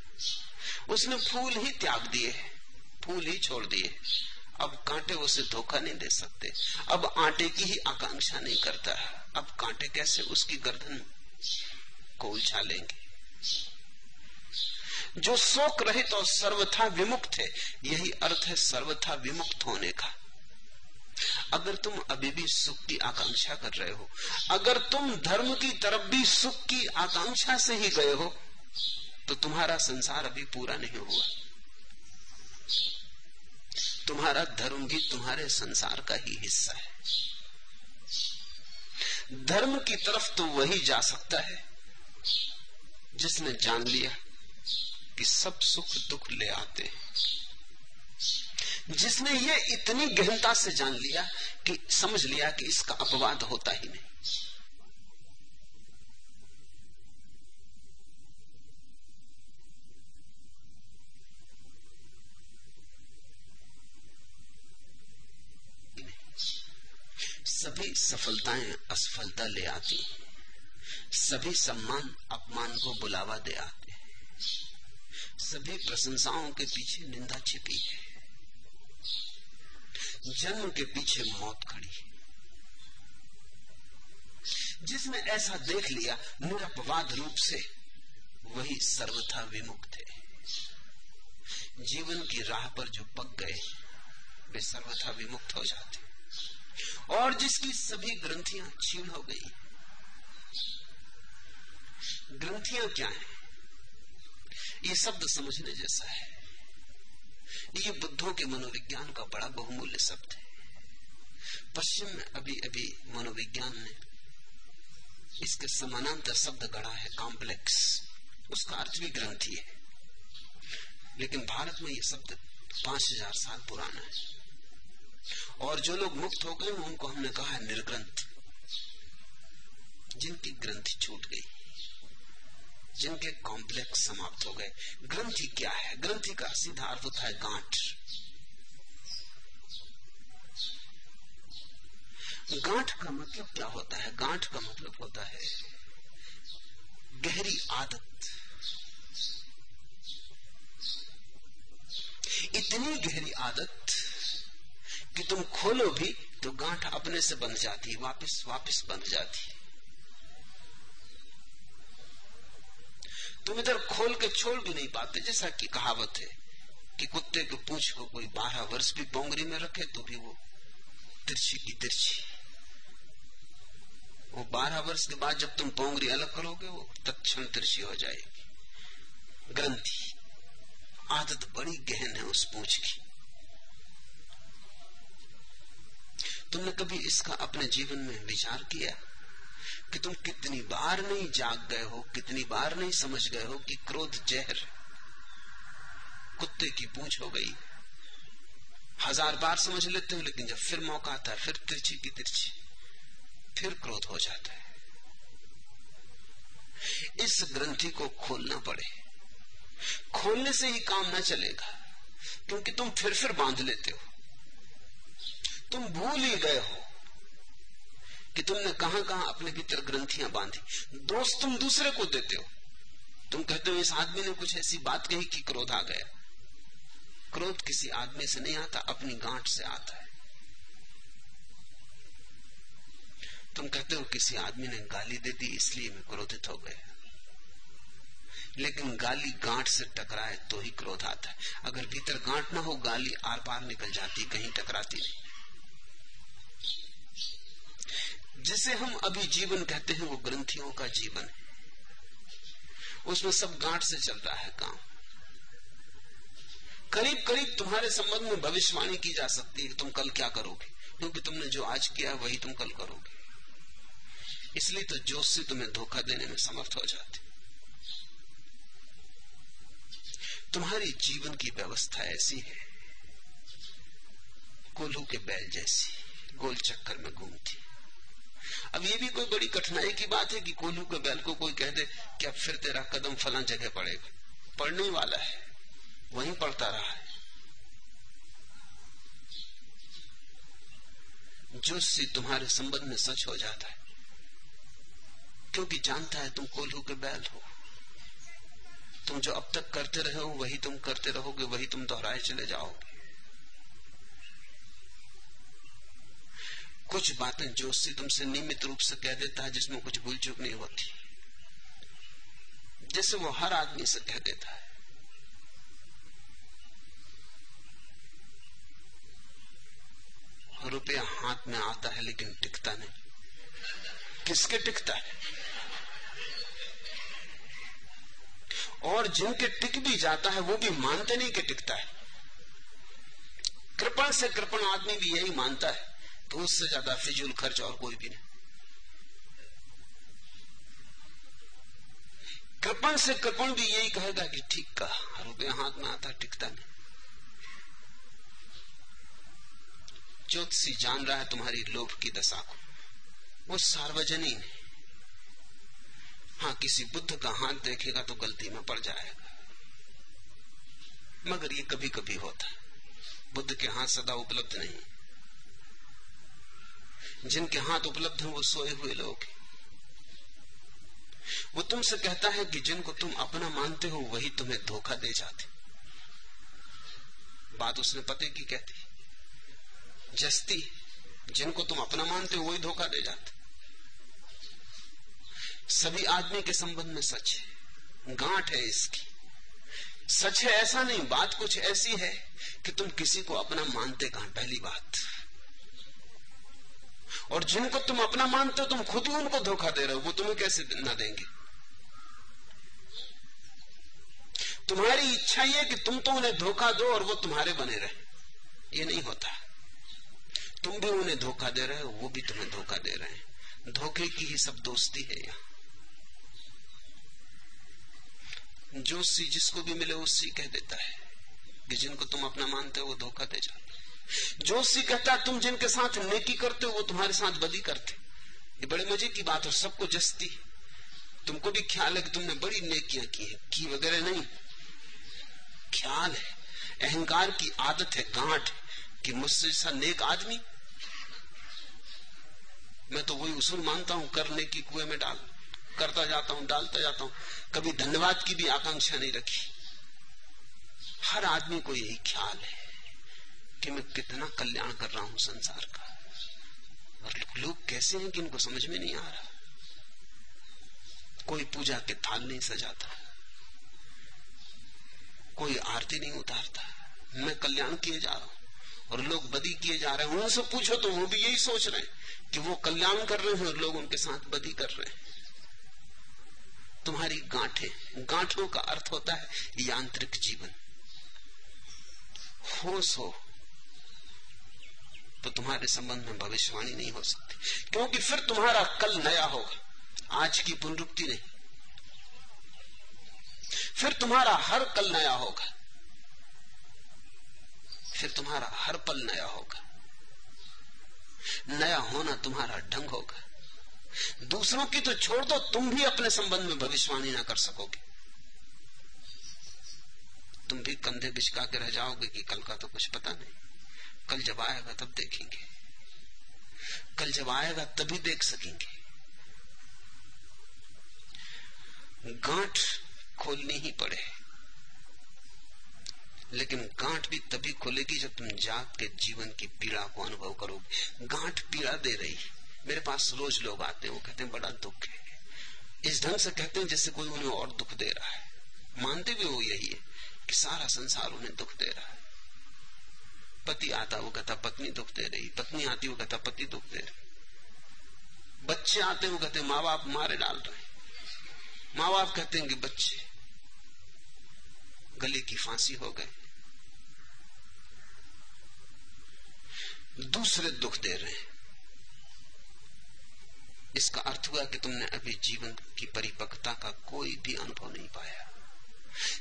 उसने फूल ही त्याग दिए फूल ही छोड़ दिए अब कांटे उसे धोखा नहीं दे सकते। अब आटे की ही आकांक्षा नहीं करता है। अब कांटे कैसे उसकी गर्दन को उलझा लेंगे। जो शोक रहित तो सर्वथा विमुक्त है, यही अर्थ है सर्वथा विमुक्त होने का। अगर तुम अभी भी सुख की आकांक्षा कर रहे हो, अगर तुम धर्म की तरफ़ भी सुख की आकांक्षा से ही गए हो तो तुम्हारा संसार अभी पूरा नहीं हुआ। तुम्हारा धर्म भी तुम्हारे संसार का ही हिस्सा है। धर्म की तरफ़ तो वही जा सकता है, जिसने जान लिया कि सब सुख दुख ले आते हैं। जिसने ये इतनी गहनता से जान लिया कि, समझ लिया कि इसका अपवाद होता ही नहीं। सभी सफलताएँ असफलता ले आती सभी सम्मान अपमान को बुलावा दे आते सभी प्रशंसाओं के पीछे निंदा छिपी है। जन्म के पीछे मौत खड़ी जिसने ऐसा देख लिया निरपवाद रूप से, वही सर्वथा विमुक्त है। जीवन की राह पर जो पक गए, वे सर्वथा विमुक्त हो जाते और जिसकी सभी ग्रंथियाँ छीन हो गई। ग्रंथियाँ क्या है? ये शब्द समझने जैसा है। ये बुद्धों के मनोविज्ञान का बड़ा बहुमूल्य शब्द है। पश्चिम में अभी अभी मनोविज्ञान ने इसके समानांतर शब्द गढ़ा है कॉम्प्लेक्स उसका अर्थ भी ग्रंथि है। लेकिन भारत में यह शब्द पाँच हज़ार साल पुराना है। और जो लोग मुक्त हो गए, उनको हमने कहा है निर्ग्रंथ। जिनकी ग्रंथि छूट गई, जिनके कॉम्प्लेक्स समाप्त हो गए। ग्रंथि क्या है? ग्रंथि का सीधा अर्थ होता है गांठ। गांठ का मतलब क्या होता है? गांठ का मतलब होता है गहरी आदत। इतनी गहरी आदत कि तुम खोलो भी तो गांठ अपने से बंध जाती वापस वापस बंध जाती है। तुम इधर खोल के छोड़ भी नहीं पाते, जैसा कि कहावत है कि कुत्ते के पूछ को कोई बारह वर्ष भी पोंगरी में रखे तो भी वो तिरछी की तिरछी वो बारह वर्ष के बाद जब तुम पोंगरी अलग करोगे, वो तत्क्षण तिरछी हो जाएगी। ग्रंथि, आदत बड़ी गहन है उस पूछ की। तुमने कभी इसका अपने जीवन में विचार किया? कि तुम कितनी बार नहीं जाग गए हो, कितनी बार नहीं समझ गए हो कि क्रोध जहर, कुत्ते की पूछ हो गई? हज़ार बार समझ लेते हो, लेकिन जब फिर मौका आता है, फिर तिरछी की तिरछी, फिर क्रोध हो जाता है। इस ग्रंथि को खोलना पड़े। खोलने से ही काम ना चलेगा, क्योंकि तुम फिर फिर बाँध लेते हो। तुम भूल ही गए हो कि तुमने कहाँ कहाँ अपने भीतर ग्रंथियाँ बांधी। दोस्त तुम दूसरे को देते हो। तुम कहते हो, इस आदमी ने कुछ ऐसी बात कही कि क्रोध आ गया। क्रोध किसी आदमी से नहीं आता, अपनी गांठ से आता है। तुम कहते हो, किसी आदमी ने गाली दे दी, इसलिए मैं क्रोधित हो गया। लेकिन गाली गांठ से टकराए तो ही क्रोध आता है। अगर भीतर गांठ ना हो, गाली आर पार निकल जाती, कहीं टकराती नहीं। जिसे हम अभी जीवन कहते हैं, वो ग्रंथियों का जीवन है। उसमें सब गांठ से चलता है काम। करीब करीब तुम्हारे संबंध में भविष्यवाणी की जा सकती है तुम कल क्या करोगे। क्योंकि तुमने जो आज किया, वही तुम कल करोगे। इसलिए तो जोश से तुम्हें धोखा देने में समर्थ हो जाते। तुम्हारी जीवन की व्यवस्था ऐसी है। कोल्हू के बैल जैसी, गोल चक्कर में घूमती। अब ये भी कोई बड़ी कठिनाई की बात है कि कोल्हू के बैल को कोई कह दे कि अब फिर तेरा कदम फला जगह पड़ेगा। पढ़ने वाला है। वहीं पढ़ता रहा है। जो सी तुम्हारे संबंध में सच हो जाता है, क्योंकि जानता है तुम कोल्हू के बैल हो। तुम जो अब तक करते रहे हो, वही तुम करते रहोगे, वही तुम दोहराए चले जाओगे। कुछ बातें जोशी तुमसे नियमित रूप से कह देता है, जिसमें कुछ भूल चूक नहीं होती। जैसे वो हर आदमी से कह देता है। रुपया हाथ में आता है, लेकिन टिकता नहीं। किसके टिकता है? और जिनके टिक भी जाता है, वो भी मानते नहीं कि टिकता है। कृपण से कृपण आदमी भी यही मानता है। तो उससे ज़्यादा फिजूल खर्च और कोई भी नहीं। कृपण से कृपण भी यही कहेगा कि ठीक कहा रुपया हाथ में आता, टिकता नहीं। ज्योतिषी जान रहा है तुम्हारी लोभ की दशा को। वो सार्वजनिक है। हाँ किसी बुद्ध का हाथ देखेगा तो गलती में पड़ जाएगा। मगर ये कभी कभी होता है। बुद्ध के हाथ सदा उपलब्ध नहीं। जिनके हाथ उपलब्ध हैं, वो सोए हुए लोग हैं। वो तुमसे कहता है कि जिनको तुम अपना मानते हो, वही तुम्हें धोखा दे जाते बात उसने पते की कहती जस्ती, जिनको तुम अपना मानते हो, वही धोखा दे जाते सभी आदमी के संबंध में सच है। गांठ है इसकी। सच है ऐसा नहीं, बात कुछ ऐसी है कि तुम किसी को अपना मानते कहा? पहली बात। और जिनको तुम अपना मानते हो, तुम खुद ही उनको धोखा दे रहे हो, वो तुम्हें कैसे न देंगे? तुम्हारी इच्छा यह कि तुम तो उन्हें धोखा दो और वो तुम्हारे बने रहे। ये नहीं होता। तुम भी उन्हें धोखा दे रहे हो, वो भी तुम्हें धोखा दे रहे हैं। धोखे की ही सब दोस्ती है यहाँ। जोशी जिसको भी मिले उससे कह देता है कि जिनको तुम अपना मानते हो, वो धोखा दे जाते जोशी कहता है, तुम जिनके साथ नेकी करते हो, वो तुम्हारे साथ बदी करते ये बड़े मज़े की बात है सबको जस्ती तुमको भी ख्याल है कि तुमने बड़ी नेकियाँ की है। की वगैरह नहीं। ख्याल है। अहंकार की आदत है, गांठ कि मुझसे ऐसा नेक आदमी। मैं तो वही उसूल मानता हूँ, करने की कुएँ में डाल, करता जाता हूँ, डालता जाता हूँ। कभी धन्यवाद की भी आकांक्षा नहीं रखी। हर आदमी को यही ख्याल है। कि मैं कितना कल्याण कर रहा हूँ संसार का। और लोग कैसे हैं कि इनको समझ में नहीं आ रहा? कोई पूजा के थाल नहीं सजाता। कोई आरती नहीं उतारता। मैं कल्याण किए जा रहा हूँ। और लोग बदी किए जा रहे हैं। उनसे पूछो तो वो भी यही सोच रहे हैं कि वो कल्याण कर रहे हैं और लोग उनके साथ बदी कर रहे हैं। तुम्हारी गांठे, गांठों का अर्थ होता है यांत्रिक जीवन। होश हो तो तुम्हारे संबंध में भविष्यवाणी नहीं हो सकती। क्योंकि फिर तुम्हारा कल नया होगा। आज की पुनरुक्ति नहीं। फिर तुम्हारा हर कल नया होगा। फिर तुम्हारा हर पल नया होगा। नया होना तुम्हारा ढंग होगा। दूसरों की तो छोड़ दो, तुम भी अपने संबंध में भविष्यवाणी ना कर सकोगे। तुम भी कंधे बिछका के रह जाओगे कि कल का तो कुछ पता नहीं। कल जब आएगा तब देखेंगे। कल जब आएगा तभी देख सकेंगे। गांठ खोलनी ही पड़े। लेकिन गांठ भी तभी खुलेगी जब तुम जाग के जीवन की पीड़ा को अनुभव करोगे। गांठ पीड़ा दे रही है। मेरे पास रोज लोग आते हैं, वो कहते हैं, बड़ा दुख है। इस ढंग से कहते हैं, जैसे कोई उन्हें और दुख दे रहा है। मानते भी वो यही है कि सारा संसार उन्हें दुख दे रहा है। पति आता वो कहता, पत्नी दुख दे रही, पत्नी आती वो कहता, पति दुख दे रही। बच्चे आते वो कहते माँ बाप मारे डाल रहे माँ बाप कहते हैं कि, बच्चे, गले की फांसी हो गए दूसरे दुख दे रहे हैं। इसका अर्थ हुआ कि तुमने अभी जीवन की परिपक्वता का कोई भी अनुभव नहीं पाया।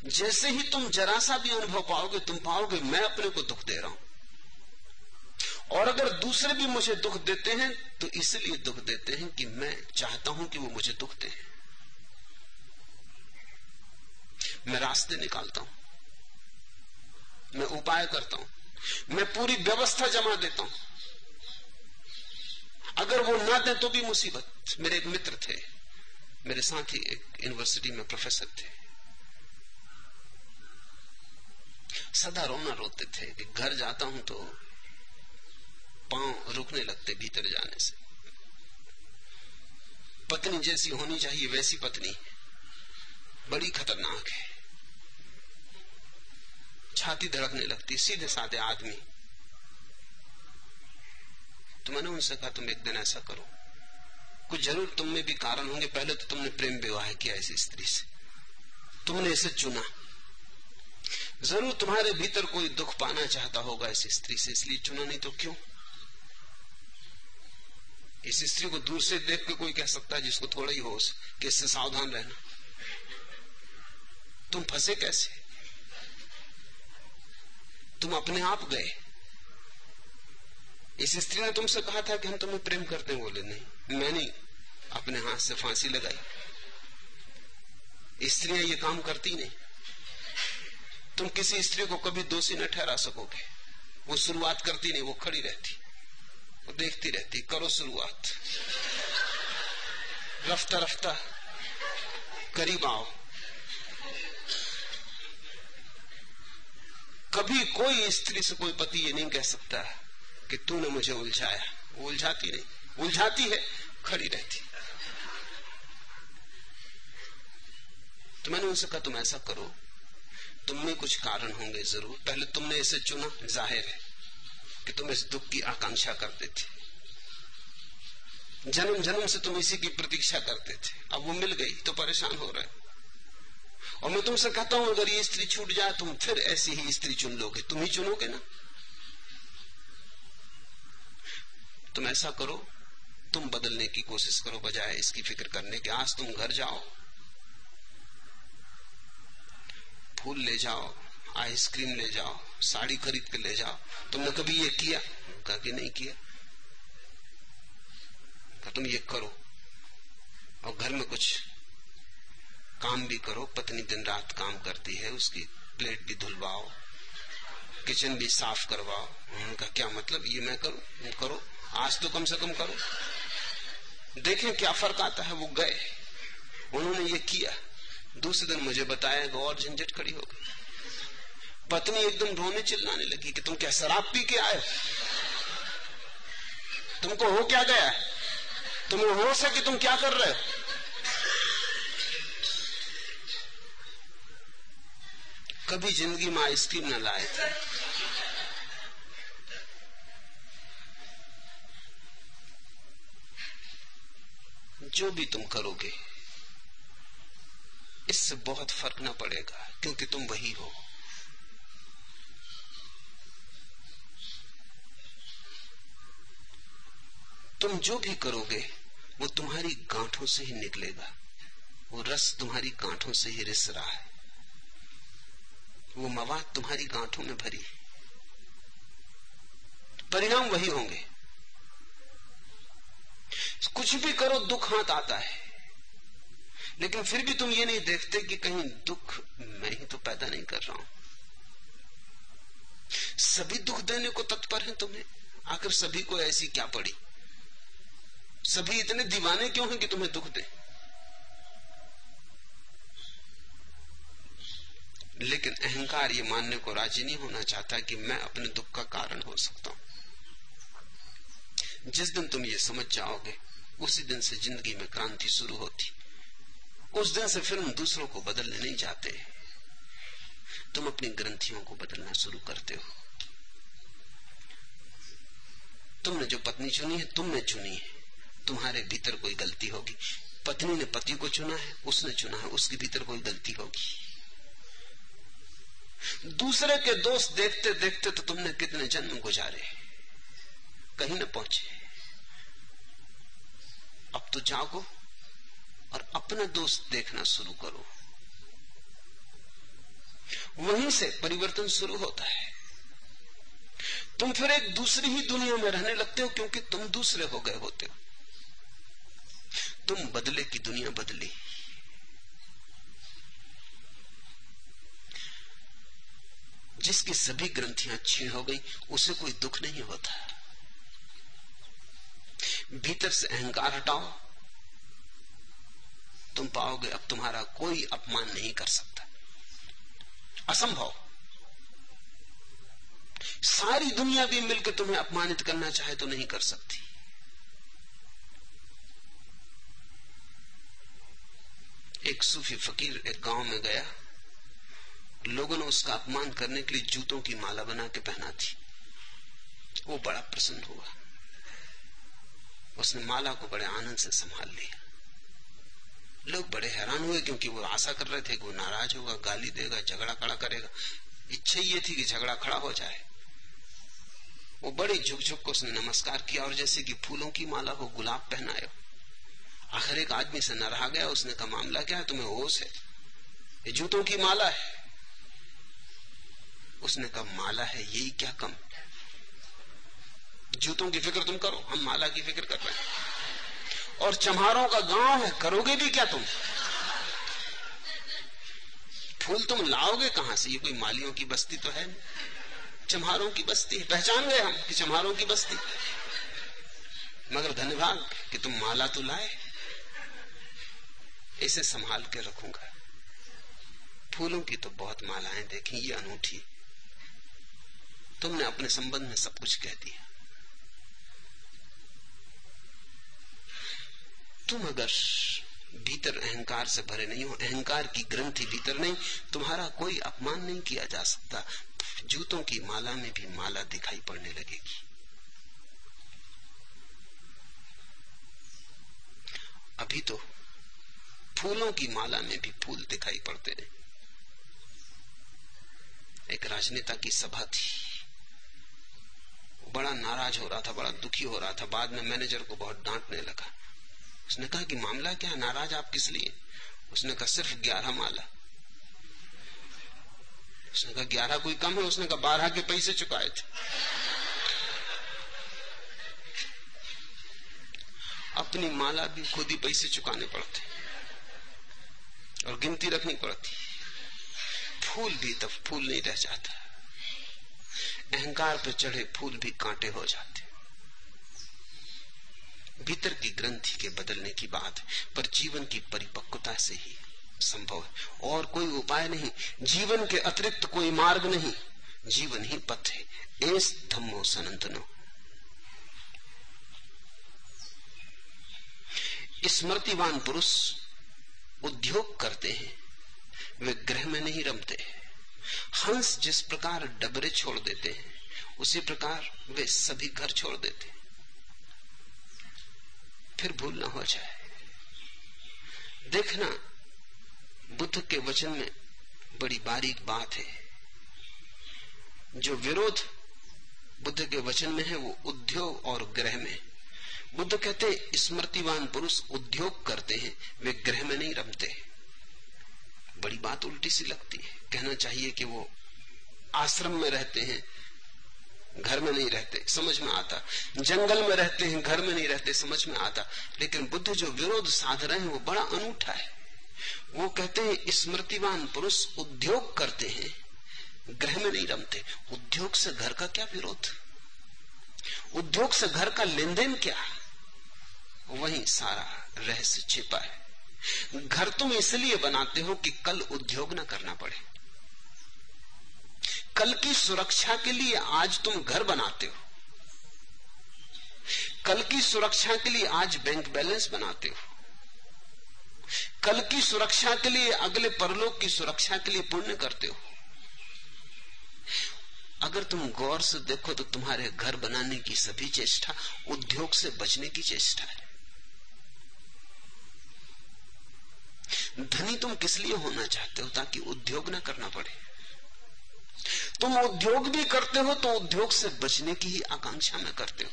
जैसे ही तुम जरा सा भी अनुभव पाओगे, तुम पाओगे, मैं अपने को दुख दे रहा हूँ। और अगर दूसरे भी मुझे दुख देते हैं तो इसलिए दुख देते हैं कि मैं चाहता हूँ कि वो मुझे दुख दे। मैं रास्ते निकालता हूँ। मैं उपाय करता हूँ। मैं पूरी व्यवस्था जमा देता हूँ। अगर वो ना दे तो भी मुसीबत। मेरे एक मित्र थे। मेरे साथ एक यूनिवर्सिटी में प्रोफेसर थे। सदा रोना रोते थे। कि घर जाता हूँ तो पाँव रुकने लगते भीतर जाने से। पत्नी जैसी होनी चाहिए, वैसी पत्नी। बड़ी खतरनाक है। छाती धड़कने लगती, सीधे साधे आदमी। तो मैंने उनसे कहा, तुम एक दिन ऐसा करो। कुछ ज़रूर तुम में भी कारण होंगे। पहले तो तुमने प्रेम विवाह किया इस स्त्री से। तुमने इसे चुना। ज़रूर तुम्हारे भीतर कोई दुख पाना चाहता होगा इस स्त्री से, इसलिए चुना नहीं तो क्यों? इस स्त्री को दूर से देख के कोई कह सकता है जिसको थोड़ा ही होश, कि इससे सावधान रहना। तुम फंसे कैसे? तुम अपने आप गए। इस स्त्री ने तुमसे कहा था कि हम तुम्हें प्रेम करते हैं, बोले, नहीं, मैंने अपने हाथ से फांसी लगाई। स्त्रियाँ ये काम करती नहीं। तुम किसी स्त्री को कभी दोषी न ठहरा सकोगे। वो शुरुआत करती नहीं, वो खड़ी रहती। देखती रहती, करो शुरुआत। रफ्ता रफ्ता। करीब आओ। कभी कोई स्त्री से कोई पति ये नहीं कह सकता कि तूने मुझे उलझाया। वो उलझाती नहीं। उलझाती है, खड़ी रहती। तो मैंने उनसे कहा, तुम ऐसा करो, तुम में कुछ कारण होंगे ज़रूर। पहले तुमने इसे चुना, ज़ाहिर है। कि तुम इस दुख की आकांक्षा करते थे। जन्म जन्म से तुम इसी की प्रतीक्षा करते थे। अब वो मिल गई तो परेशान हो रहे और मैं तुमसे कहता हूँ, अगर ये स्त्री छूट जाए, तुम फिर ऐसी ही स्त्री चुन लोगे। तुम ही चुनोगे ना? तुम ऐसा करो, तुम बदलने की कोशिश करो, बजाय इसकी फ़िक्र करने के। आज तुम घर जाओ, फूल ले जाओ आइसक्रीम ले जाओ, साड़ी खरीद के ले जाओ। तुमने कभी ये किया? कहा कि नहीं किया। कहा, तुम ये करो और घर में कुछ काम भी करो। पत्नी दिन रात काम करती है, उसकी प्लेट भी धुलवाओ, किचन भी साफ़ करवाओ। उनका क्या मतलब? ये मैं करूँ? करो। आज तो कम से कम करो। देखें क्या फ़र्क आता है, वो गए। उन्होंने ये किया। दूसरे दिन मुझे बताया और झंझट खड़ी हो गई। पत्नी एकदम रोने चिल्लाने लगी कि तुम क्या शराब पी के आए? तुमको हो क्या गया? तुम्हें होश है कि तुम क्या कर रहे हो? कभी ज़िंदगी में आइसक्रीम न लाए। थे जो भी तुम करोगे, इससे बहुत फ़र्क ना पड़ेगा, क्योंकि तुम वही हो। तुम जो भी करोगे, वो तुम्हारी गांठों से ही निकलेगा। वो रस तुम्हारी गांठों से ही रिस रहा है। वो मवाद तुम्हारी गांठों में भरी परिणाम वही होंगे। कुछ भी करो, दुख हाथ आता है। लेकिन फिर भी तुम ये नहीं देखते कि कहीं दुख मैं ही तो पैदा नहीं कर रहा हूँ। सभी दुख देने को तत्पर है तुम्हें। आखिर सभी को ऐसी क्या पड़ी? सभी इतने दीवाने क्यों हैं कि तुम्हें दुख दे? लेकिन अहंकार ये मानने को राज़ी नहीं होना चाहता कि मैं अपने दुख का कारण हो सकता हूँ। जिस दिन तुम ये समझ जाओगे, उसी दिन से ज़िंदगी में क्रांति शुरू होती। उस दिन से फिर हम दूसरों को बदलने नहीं जाते। तुम अपनी ग्रंथियों को बदलना शुरू करते हो। तुमने जो पत्नी चुनी है, तुमने चुनी है। तुम्हारे भीतर कोई गलती होगी। पत्नी ने पति को चुना है, उसने चुना है, उसके भीतर कोई गलती होगी। दूसरे के दोस्त देखते देखते तो तुमने कितने जन्म गुजारे कहीं न पहुँचे। अब तो जागो और अपने दोस्त देखना शुरू करो। वहीं से परिवर्तन शुरू होता है। तुम फिर एक दूसरी ही दुनिया में रहने लगते हो क्योंकि तुम दूसरे हो गए होते हो। तुम बदले की दुनिया बदली। जिसकी सभी ग्रंथियाँ छीण हो गई, उसे कोई दुख नहीं होता। भीतर से अहंकार हटाओ। तुम पाओगे, अब तुम्हारा कोई अपमान नहीं कर सकता। असंभव। सारी दुनिया भी मिलकर तुम्हें अपमानित करना चाहे तो नहीं कर सकती। एक सूफी फकीर एक गाँव में गया। लोगों ने उसका अपमान करने के लिए जूतों की माला बना के पहना थी। वो बड़ा प्रसन्न हुआ। उसने माला को बड़े आनंद से संभाल लिया। लोग बड़े हैरान हुए क्योंकि वो आशा कर रहे थे कि वो नाराज़ होगा, गाली देगा, झगड़ा खड़ा करेगा। इच्छा ये थी कि झगड़ा खड़ा हो जाए। वो बड़ी झुक झुक को उसने नमस्कार किया और जैसे कि फूलों की माला को गुलाब पहनाया। आखिर एक आदमी से न रहा गया, उसने कहा, मामला क्या है? तुम्हें होश है? ये जूतों की माला है। उसने कहा, माला है, यही क्या कम जूतों की फ़िक्र तुम करो, हम माला की फ़िक्र कर रहे हैं। और चम्हारों का गाँव है, करोगे भी क्या तुम? फूल तुम लाओगे कहाँ से? ये कोई मालियों की बस्ती तो है चम्हारों की बस्ती है। पहचान गए हम कि चम्हारों की बस्ती। मगर धन्यवाद कि तुम माला तो लाए। इसे संभाल के रखूँगा। फूलों की तो बहुत मालाएँ देखी, ये अनूठी। तुमने अपने संबंध में सब कुछ कह दिया। तुम अगर भीतर अहंकार से भरे नहीं हो, अहंकार की ग्रंथि भीतर नहीं, तुम्हारा कोई अपमान नहीं किया जा सकता। जूतों की माला में भी माला दिखाई पड़ने लगेगी। अभी तो फूलों की माला में भी फूल दिखाई पड़ते हैं। एक राजनेता की सभा थी। बड़ा नाराज़ हो रहा था, बड़ा दुखी हो रहा था। बाद में मैनेजर को बहुत डांटने लगा। उसने कहा कि मामला क्या है? नाराज़ आप किस लिए? उसने कहा, सिर्फ़ ग्यारह माला। उसने कहा, ग्यारह कोई कम है? उसने कहा, बारह के पैसे चुकाए थे। अपनी माला भी खुद ही पैसे चुकाने पड़ते और गिनती रखनी पड़ती। फूल भी तब फूल नहीं रह जाता। अहंकार पर चढ़े फूल भी कांटे हो जाते। भीतर की ग्रंथि के बदलने की बात, पर जीवन की परिपक्वता से ही संभव है। और कोई उपाय नहीं। जीवन के अतिरिक्त कोई मार्ग नहीं। जीवन ही पथ है। एस धम्मो सनंतनो। स्मृतिवान पुरुष उद्योग करते हैं वे ग्रह में नहीं रमते। हंस जिस प्रकार डबरे छोड़ देते हैं, उसी प्रकार वे सभी घर छोड़ देते फिर भूल ना हो जाए। देखना, बुद्ध के वचन में बड़ी बारीक बात है। जो विरोध बुद्ध के वचन में है, वो उद्योग और ग्रह में। बुद्ध कहते स्मृतिवान पुरुष उद्योग करते हैं, वे ग्रह में नहीं रमते बड़ी बात उल्टी सी लगती है। कहना चाहिए कि वो आश्रम में रहते हैं, घर में नहीं रहते, समझ में आता। जंगल में रहते हैं, घर में नहीं रहते, समझ में आता। लेकिन बुद्ध जो विरोध साध रहे हैं, वो बड़ा अनूठा है। वो कहते हैं, स्मृतिवान पुरुष उद्योग करते हैं ग्रह में नहीं रमते। उद्योग से घर का क्या विरोध? उद्योग से घर का लेन देन क्या? वही सारा रहस्य छिपा है। घर तुम इसलिए बनाते हो कि कल उद्योग न करना पड़े। कल की सुरक्षा के लिए आज तुम घर बनाते हो। कल की सुरक्षा के लिए आज बैंक बैलेंस बनाते हो। कल की सुरक्षा के लिए अगले परलोक की सुरक्षा के लिए पुण्य करते हो। अगर तुम गौर से देखो तो तुम्हारे घर बनाने की सभी चेष्टा उद्योग से बचने की चेष्टा है। धनी तुम किस लिए होना चाहते हो ताकि उद्योग ना करना पड़े? तुम उद्योग भी करते हो तो उद्योग से बचने की ही आकांक्षा में करते हो।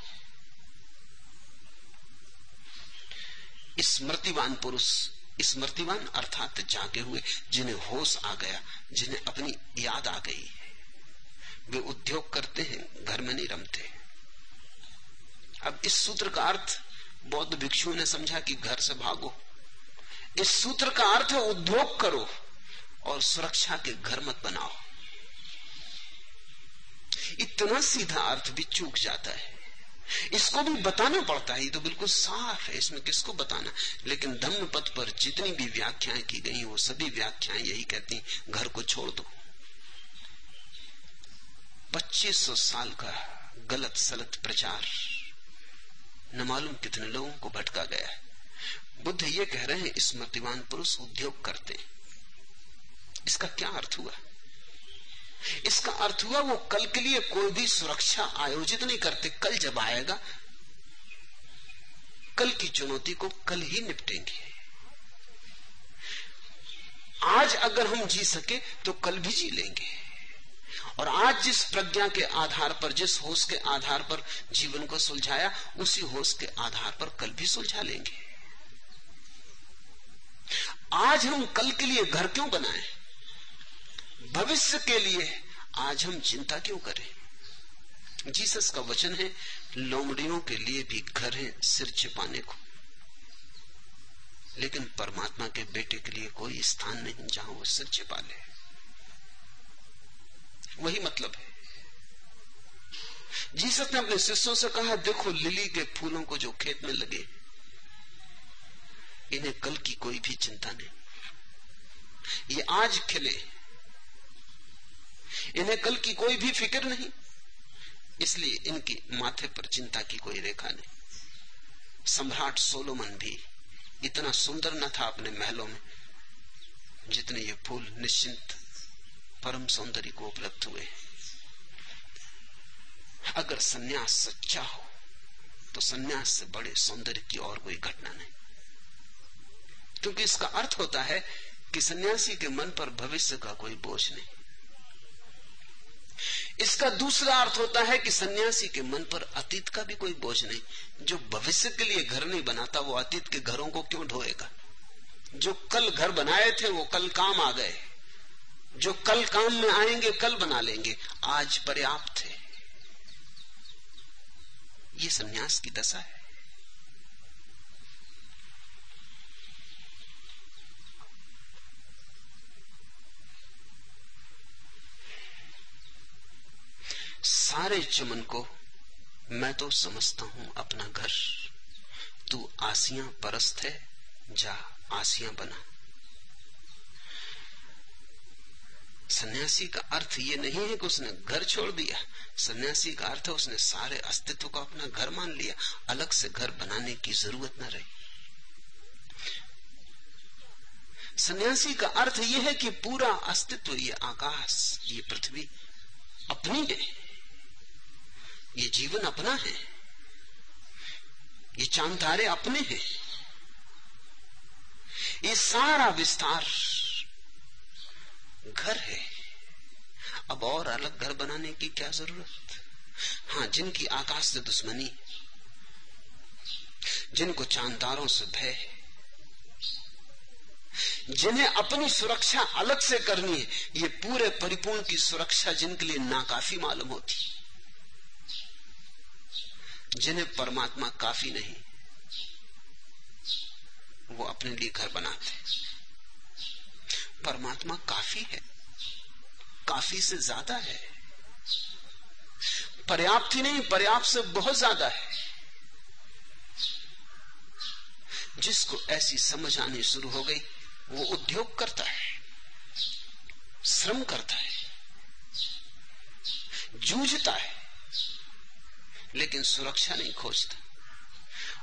स्मृतिवान पुरुष स्मृतिवान अर्थात जागे हुए, जिन्हें होश आ गया, जिन्हें अपनी याद आ गई, वे उद्योग करते हैं, घर में नहीं रमते। अब इस सूत्र का अर्थ बौद्ध भिक्षुओं ने समझा कि घर से भागो। इस सूत्र का अर्थ है उद्योग करो और सुरक्षा के घर मत बनाओ। इतना सीधा अर्थ भी चूक जाता है। इसको भी बताना पड़ता है, ये तो बिल्कुल साफ़ है, इसमें किसको बताना? लेकिन धम्म पथ पर जितनी भी व्याख्याएँ की गई, वो सभी व्याख्याएँ यही कहती घर को छोड़ दो। 2500 साल का गलत सलत प्रचार, न मालूम कितने लोगों को भटका गया है। बुद्ध ये कह रहे हैं स्मृतिवान पुरुष उद्योग करते। इसका क्या अर्थ हुआ? इसका अर्थ हुआ, वो कल के लिए कोई भी सुरक्षा आयोजित नहीं करते। कल जब आएगा, कल की चुनौती को कल ही निपटेंगे। आज अगर हम जी सके तो कल भी जी लेंगे। और आज जिस प्रज्ञा के आधार पर, जिस होश के आधार पर जीवन को सुलझाया, उसी होश के आधार पर कल भी सुलझा लेंगे। आज हम कल के लिए घर क्यों बनाए? भविष्य के लिए आज हम चिंता क्यों करें? जीसस का वचन है, लोमड़ियों के लिए भी घर है सिर छिपाने को। लेकिन परमात्मा के बेटे के लिए कोई स्थान नहीं जहाँ वो सिर छिपा ले। वही मतलब है। जीसस ने अपने शिष्यों से कहा, देखो, लिली के फूलों को जो खेत में लगे इन्हें कल की कोई भी चिंता नहीं। ये आज खिले इन्हें कल की कोई भी फ़िक्र नहीं। इसलिए इनकी माथे पर चिंता की कोई रेखा नहीं। सम्राट सोलोमन भी इतना सुंदर न था अपने महलों में, जितने ये फूल निश्चिंत परम सौंदर्य को उपलब्ध हुए। अगर सन्यास सच्चा हो तो सन्यास से बड़े सौंदर्य की और कोई घटना नहीं। क्योंकि इसका अर्थ होता है कि सन्यासी के मन पर भविष्य का कोई बोझ नहीं। इसका दूसरा अर्थ होता है कि सन्यासी के मन पर अतीत का भी कोई बोझ नहीं। जो भविष्य के लिए घर नहीं बनाता, वो अतीत के घरों को क्यों ढोएगा? जो कल घर बनाए थे, वो कल काम आ गए। जो कल काम में आएँगे, कल बना लेंगे। आज पर्याप्त है। ये सन्यास की दशा है। सारे चमन को मैं तो समझता हूँ अपना घर। तू आसियाँ परस्त है, जा आसियाँ बना। सन्यासी का अर्थ ये नहीं है कि उसने घर छोड़ दिया। सन्यासी का अर्थ है उसने सारे अस्तित्व को अपना घर मान लिया। अलग से घर बनाने की ज़रूरत न रही। सन्यासी का अर्थ यह है कि पूरा अस्तित्व, ये आकाश, ये पृथ्वी अपनी है। ये जीवन अपना है। ये चाँद तारे अपने हैं। ये सारा विस्तार घर है। अब और अलग घर बनाने की क्या ज़रूरत? हाँ जिनकी आकाश से दुश्मनी, जिनको चांदारों से भय जिन्हें अपनी सुरक्षा अलग से करनी है, ये पूरे परिपूर्ण की सुरक्षा जिनके लिए नाकाफी मालूम होती जिन्हें परमात्मा काफ़ी नहीं, वो अपने लिए घर बनाते परमात्मा काफ़ी है, काफ़ी से ज़्यादा है। पर्याप्त ही नहीं, पर्याप्त से बहुत ज़्यादा है। जिसको ऐसी समझ आनी शुरू हो गई, वो उद्योग करता है, श्रम करता है, जूझता है। लेकिन सुरक्षा नहीं खोजता।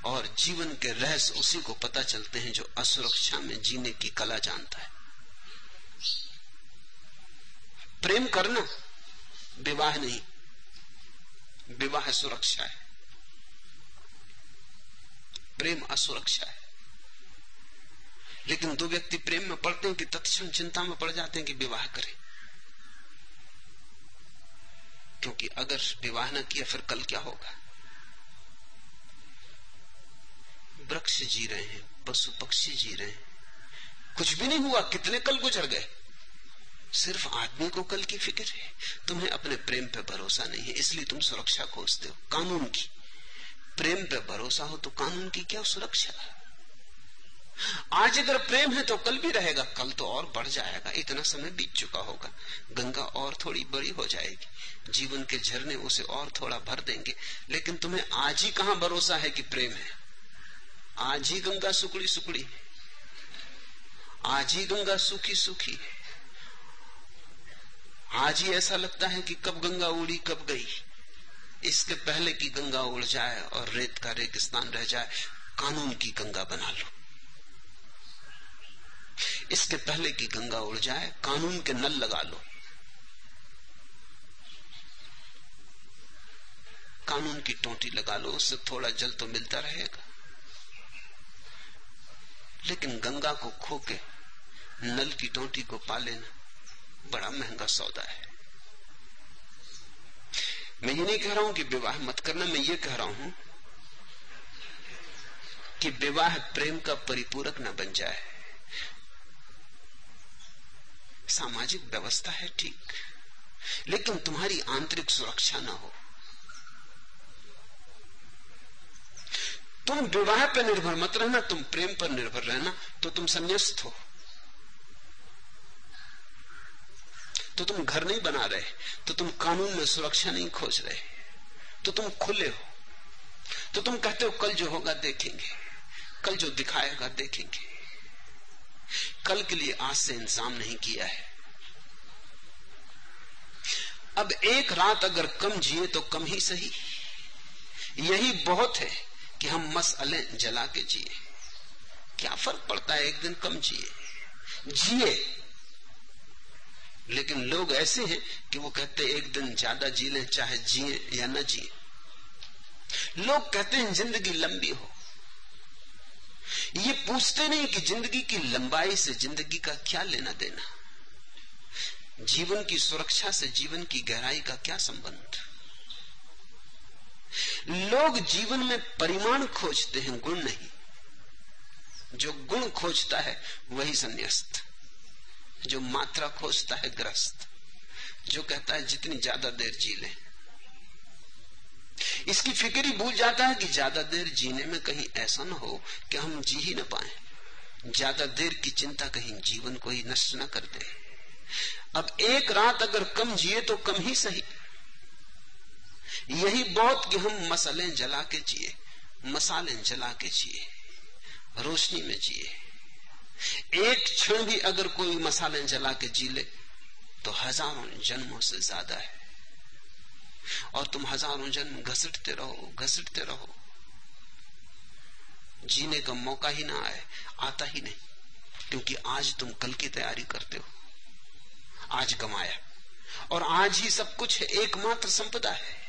और जीवन के रहस्य उसी को पता चलते हैं जो असुरक्षा में जीने की कला जानता है। प्रेम करना विवाह नहीं, विवाह सुरक्षा है। प्रेम असुरक्षा है। लेकिन दो व्यक्ति प्रेम में पड़ते हैं कि तत्क्षण चिंता में पड़ जाते हैं कि विवाह करें। क्योंकि अगर विवाह न किया, फिर कल क्या होगा? वृक्ष जी रहे हैं, पशु पक्षी जी रहे हैं। कुछ भी नहीं हुआ, कितने कल गुजर गए? सिर्फ़ आदमी को कल की फ़िक्र है। तुम्हें अपने प्रेम पे भरोसा नहीं है, इसलिए तुम सुरक्षा खोजते हो, कानून की। प्रेम पे भरोसा हो तो कानून की क्या सुरक्षा? आज अगर प्रेम है तो कल भी रहेगा, कल तो और बढ़ जाएगा, इतना समय बीत चुका होगा, गंगा और थोड़ी बड़ी हो जाएगी, जीवन के झरने उसे और थोड़ा भर देंगे, लेकिन तुम्हें आज ही कहाँ भरोसा है कि प्रेम है? आज ही गंगा सुकड़ी सुकड़ी आज ही गंगा सूखी सूखी आज ही ऐसा लगता है कि कब गंगा उड़ी, कब गई, इसके पहले की गंगा उड़ जाए और रेत का रेगिस्तान रह जाए, कानून की गंगा बना लो। इसके पहले की गंगा उड़ जाए, कानून के नल लगा लो। कानून की टोटी लगा लो, उससे थोड़ा जल तो मिलता रहेगा। लेकिन गंगा को खो के नल की टोटी को पा लेना बड़ा महँगा सौदा है। मैं ये नहीं कह रहा हूँ कि विवाह मत करना, मैं ये कह रहा हूँ कि विवाह प्रेम का परिपूरक न बन जाए। सामाजिक व्यवस्था है, ठीक। लेकिन तुम्हारी आंतरिक सुरक्षा ना हो। तुम विवाह पर निर्भर मत रहना, तुम प्रेम पर निर्भर रहना तो तुम संन्यास्त हो। तो तुम घर नहीं बना रहे तो तुम कानून में सुरक्षा नहीं खोज रहे तो तुम खुले हो। तो तुम कहते हो, कल जो होगा देखेंगे, कल जो दिखाएगा देखेंगे। कल के लिए आज से इंतज़ाम नहीं किया है। अब एक रात अगर कम जिए तो कम ही सही। यही बहुत है कि हम मसले जला के जिए। क्या फ़र्क पड़ता है एक दिन कम जिए? जिए। लेकिन लोग ऐसे हैं कि वो कहते हैं, एक दिन ज़्यादा जी लें, चाहे जिए या न जिए। लोग कहते हैं, ज़िंदगी लंबी हो। ये पूछते नहीं कि ज़िंदगी की लंबाई से ज़िंदगी का क्या लेना देना। जीवन की सुरक्षा से जीवन की गहराई का क्या संबंध? लोग जीवन में परिमाण खोजते हैं, गुण नहीं। जो गुण खोजता है, वही संन्यास्त। जो मात्रा खोजता है, ग्रस्त। जो कहता है, जितनी ज़्यादा देर जी ले। इसकी फ़िक्र ही भूल जाता है कि ज़्यादा देर जीने में कहीं ऐसा ना हो कि हम जी ही ना पाए। ज़्यादा देर की चिंता कहीं जीवन को ही नष्ट न कर दे। अब एक रात अगर कम जिए तो कम ही सही। यही बहुत कि हम मसाले जला के जिए, मसाले जला के जिए, रोशनी में जिए। एक क्षण भी अगर कोई मसाले जला के जी ले तो हज़ारों जन्मों से ज़्यादा है। और तुम हज़ारों जन्म घसटते रहो घसटते रहो। जीने का मौका ही ना आए, आता ही नहीं, क्योंकि आज तुम कल की तैयारी करते हो। आज गमाया और आज ही सब कुछ है, एकमात्र संपदा है।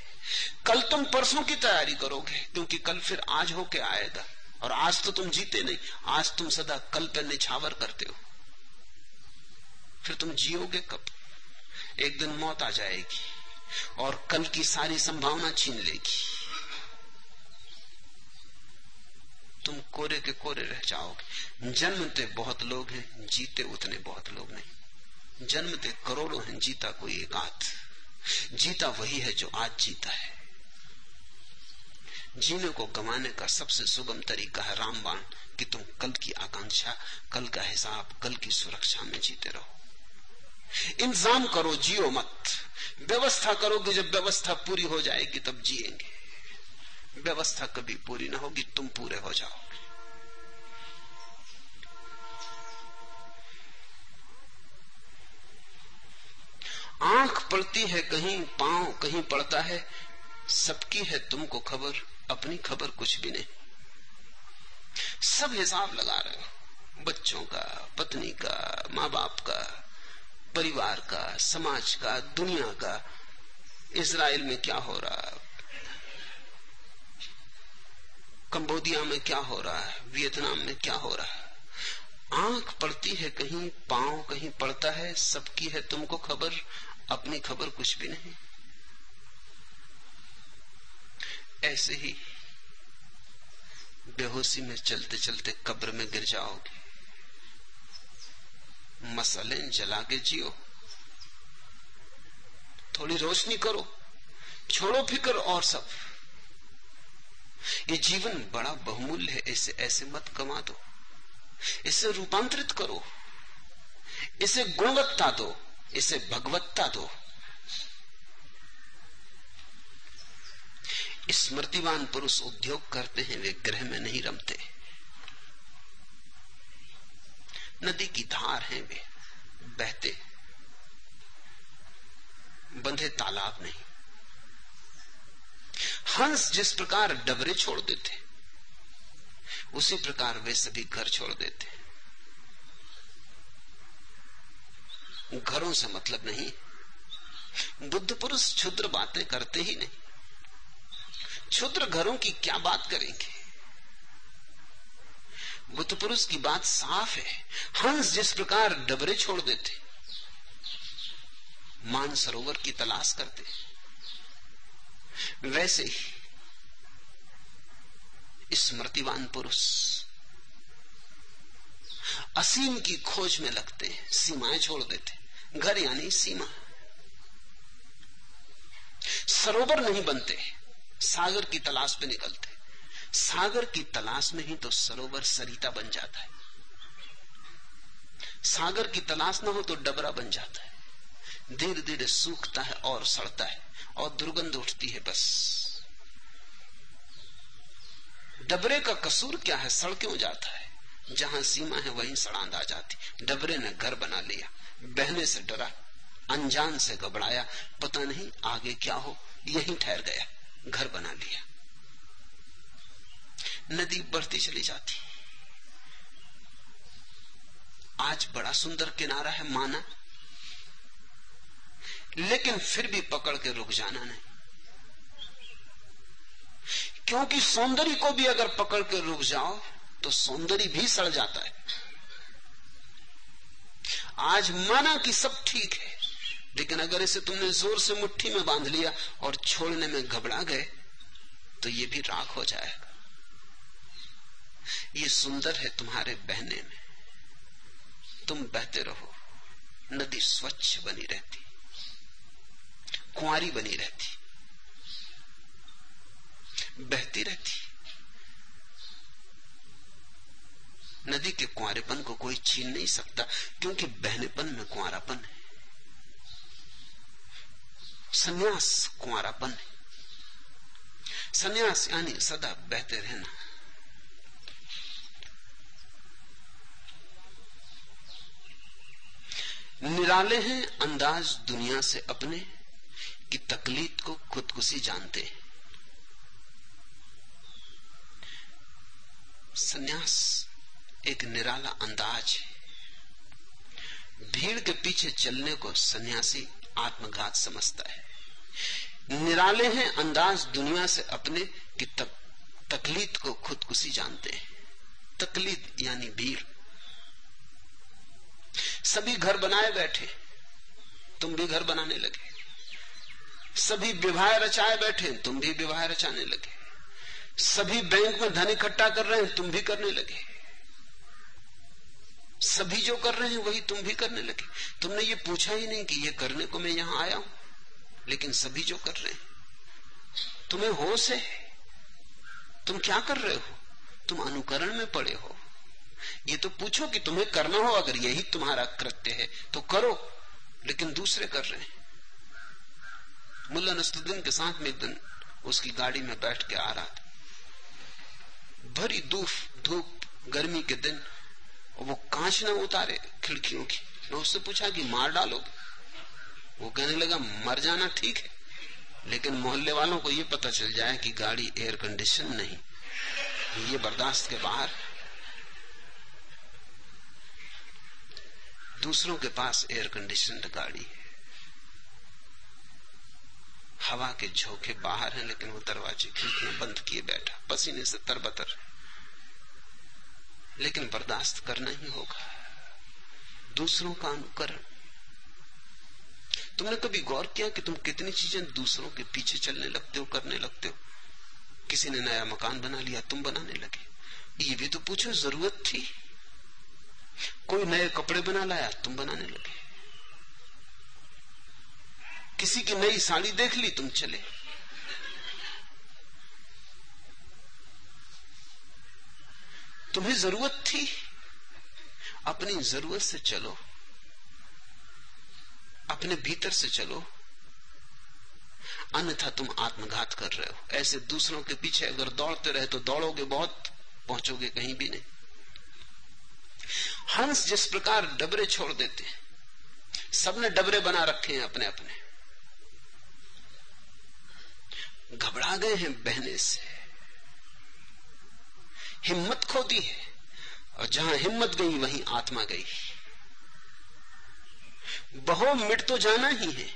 कल तुम परसों की तैयारी करोगे, क्योंकि कल फिर आज होके आएगा। और आज तो तुम जीते नहीं, आज तुम सदा कल पे निछावर करते हो। फिर तुम जियोगे कब? एक दिन मौत आ जाएगी। और कल की सारी संभावना छीन लेगी। तुम कोरे के कोरे रह जाओगे। जन्मते बहुत लोग हैं, जीते उतने बहुत लोग नहीं। जन्मते करोड़ों हैं, जीता कोई एक आध। जीता वही है जो आज जीता है। जीने को गंवाने का सबसे सुगम तरीका है रामबाण कि तुम कल की आकांक्षा, कल का हिसाब, कल की सुरक्षा में जीते रहो। इंतज़ाम करो, जियो मत। व्यवस्था करोगे, जब व्यवस्था पूरी हो जाएगी, तब जिएँगे। व्यवस्था कभी पूरी ना होगी, तुम पूरे हो जाओगे। आँख पड़ती है कहीं, पाँव कहीं पड़ता है, सबकी है तुमको खबर, अपनी खबर कुछ भी नहीं। सब हिसाब लगा रहे हो, बच्चों का, पत्नी का, माँ बाप का परिवार का, समाज का, दुनिया का इसराइल में क्या हो रहा है? कंबोडिया में क्या हो रहा है? वियतनाम में क्या हो रहा है? आँख पड़ती है कहीं, पाँव कहीं पड़ता है, सबकी है तुमको खबर, अपनी खबर कुछ भी नहीं। ऐसे ही बेहोशी में चलते चलते कब्र में गिर जाओगे। मसले जला के जियो। थोड़ी रोशनी करो, छोड़ो फ़िक्र और सब। ये जीवन बड़ा बहुमूल्य है, इसे ऐसे मत कमा दो। इसे रूपांतरित करो। इसे गुणवत्ता दो, इसे भगवत्ता दो। स्मृतिवान पुरुष उद्योग करते हैं, वे ग्रह में नहीं रमते। नदी की धार हैं वे, बहते। बंधे तालाब नहीं। हंस जिस प्रकार डबरे छोड़ देते, उसी प्रकार वे सभी घर छोड़ देते। घरों से मतलब नहीं, बुद्ध पुरुष क्षुद्र बातें करते ही नहीं। क्षुद्र घरों की क्या बात करेंगे? बुद्ध पुरुष की बात साफ़ है। हंस जिस प्रकार डबरे छोड़ देते, मान सरोवर की तलाश करते। वैसे ही स्मृतिवान पुरुष असीम की खोज में लगते, सीमाएँ छोड़ देते। घर यानी सीमा। सरोवर नहीं बनते, सागर की तलाश में निकलते। सागर की तलाश में ही तो सरोवर सरिता बन जाता है। सागर की तलाश ना हो तो डबरा बन जाता है। धीरे धीरे सूखता है और सड़ता है और दुर्गंध उठती है बस। डबरे का कसूर क्या है? सड़ क्यों जाता है। जहाँ सीमा है वहीं सड़ांद आ जाती। डबरे ने घर बना लिया। बहने से डरा, अनजान से घबराया। पता नहीं आगे क्या हो, यहीं ठहर गया। घर बना लिया। नदी बढ़ती चली जाती। आज बड़ा सुंदर किनारा है माना। लेकिन फिर भी पकड़ के रुक जाना नहीं। क्योंकि सौंदर्य को भी अगर पकड़ के रुक जाओ तो सौंदर्य भी सड़ जाता है। आज माना कि सब ठीक है, लेकिन अगर इसे तुमने ज़ोर से मुट्ठी में बाँध लिया और छोड़ने में घबरा गए तो ये भी राख हो जाएगा। ये सुंदर है तुम्हारे बहने में। तुम बहते रहो। नदी स्वच्छ बनी रहती। कुंवारी बनी रहती। बहती रहती। नदी के कुआरेपन को कोई छीन नहीं सकता, क्योंकि बहनेपन में कुआरापन है। सन्यास कुआरापन है। सन्यास यानी सदा बहते रहना। निराले हैं अंदाज दुनिया से अपने कि तकलीफ़ को खुदकुशी जानते। हैं सन्यास एक निराला अंदाज है। भीड़ के पीछे चलने को सन्यासी आत्मघात समझता है। निराले हैं अंदाज दुनिया से अपने कि तक, तकलीफ़ को खुदकुशी जानते हैं। तकलीफ़ यानी भीड़। सभी घर बनाए बैठे, तुम भी घर बनाने लगे। सभी विवाह रचाए बैठे, तुम भी विवाह रचाने लगे। सभी बैंक में धन इकट्ठा कर रहे हैं, तुम भी करने लगे। सभी जो कर रहे हैं, वही तुम भी करने लगे। तुमने ये पूछा ही नहीं कि ये करने को मैं यहाँ आया हूँ, लेकिन सभी जो कर रहे हैं, तुम्हें होश है? तुम क्या कर रहे हो? तुम अनुकरण में पड़े हो। ये तो पूछो कि तुम्हें करना हो अगर यही तुम्हारा कृत्य है तो करो, लेकिन दूसरे कर रहे हैं। मुल्ला नसरुद्दीन के साथ में एक दिन उसकी गाड़ी में बैठ के आ रहा था। भरी धूप धूप, गर्मी के दिन वो कांच ना उतारे खिड़कियों की। मैं उससे पूछा कि मार डालोगे? वो कहने लगा, मर जाना ठीक है, लेकिन मोहल्ले वालों को ये पता चल जाए कि गाड़ी एयर कंडीशन नहीं। ये बर्दाश्त के बाहर दूसरों के पास एयर कंडीशन गाड़ी है। हवा के झोंके बाहर हैं, लेकिन वो दरवाजे खिड़कियाँ बंद किए बैठा। पसीने से तरबतर। लेकिन बर्दाश्त करना ही होगा। दूसरों का अनुकरण। तुमने कभी गौर किया कि तुम कितनी चीज़ें दूसरों के पीछे चलने लगते हो, करने लगते हो? किसी ने नया मकान बना लिया, तुम बनाने लगे। ये भी तो पूछो, ज़रूरत थी? कोई नए कपड़े बना लाया, तुम बनाने लगे। किसी की नई साड़ी देख ली, तुम चले। तुम्हें ज़रूरत थी? अपनी ज़रूरत से चलो। अपने भीतर से चलो। अन्यथा तुम आत्मघात कर रहे हो। ऐसे दूसरों के पीछे अगर दौड़ते रहे तो दौड़ोगे बहुत, पहुंचोगे कहीं भी नहीं। हंस जिस प्रकार डबरे छोड़ देते हैं, सबने डबरे बना रखे हैं अपने अपने घबरा गए हैं बहने से। हिम्मत खो दी है, और जहाँ हिम्मत गई, वहीं आत्मा गई। बहो मिट तो जाना ही है,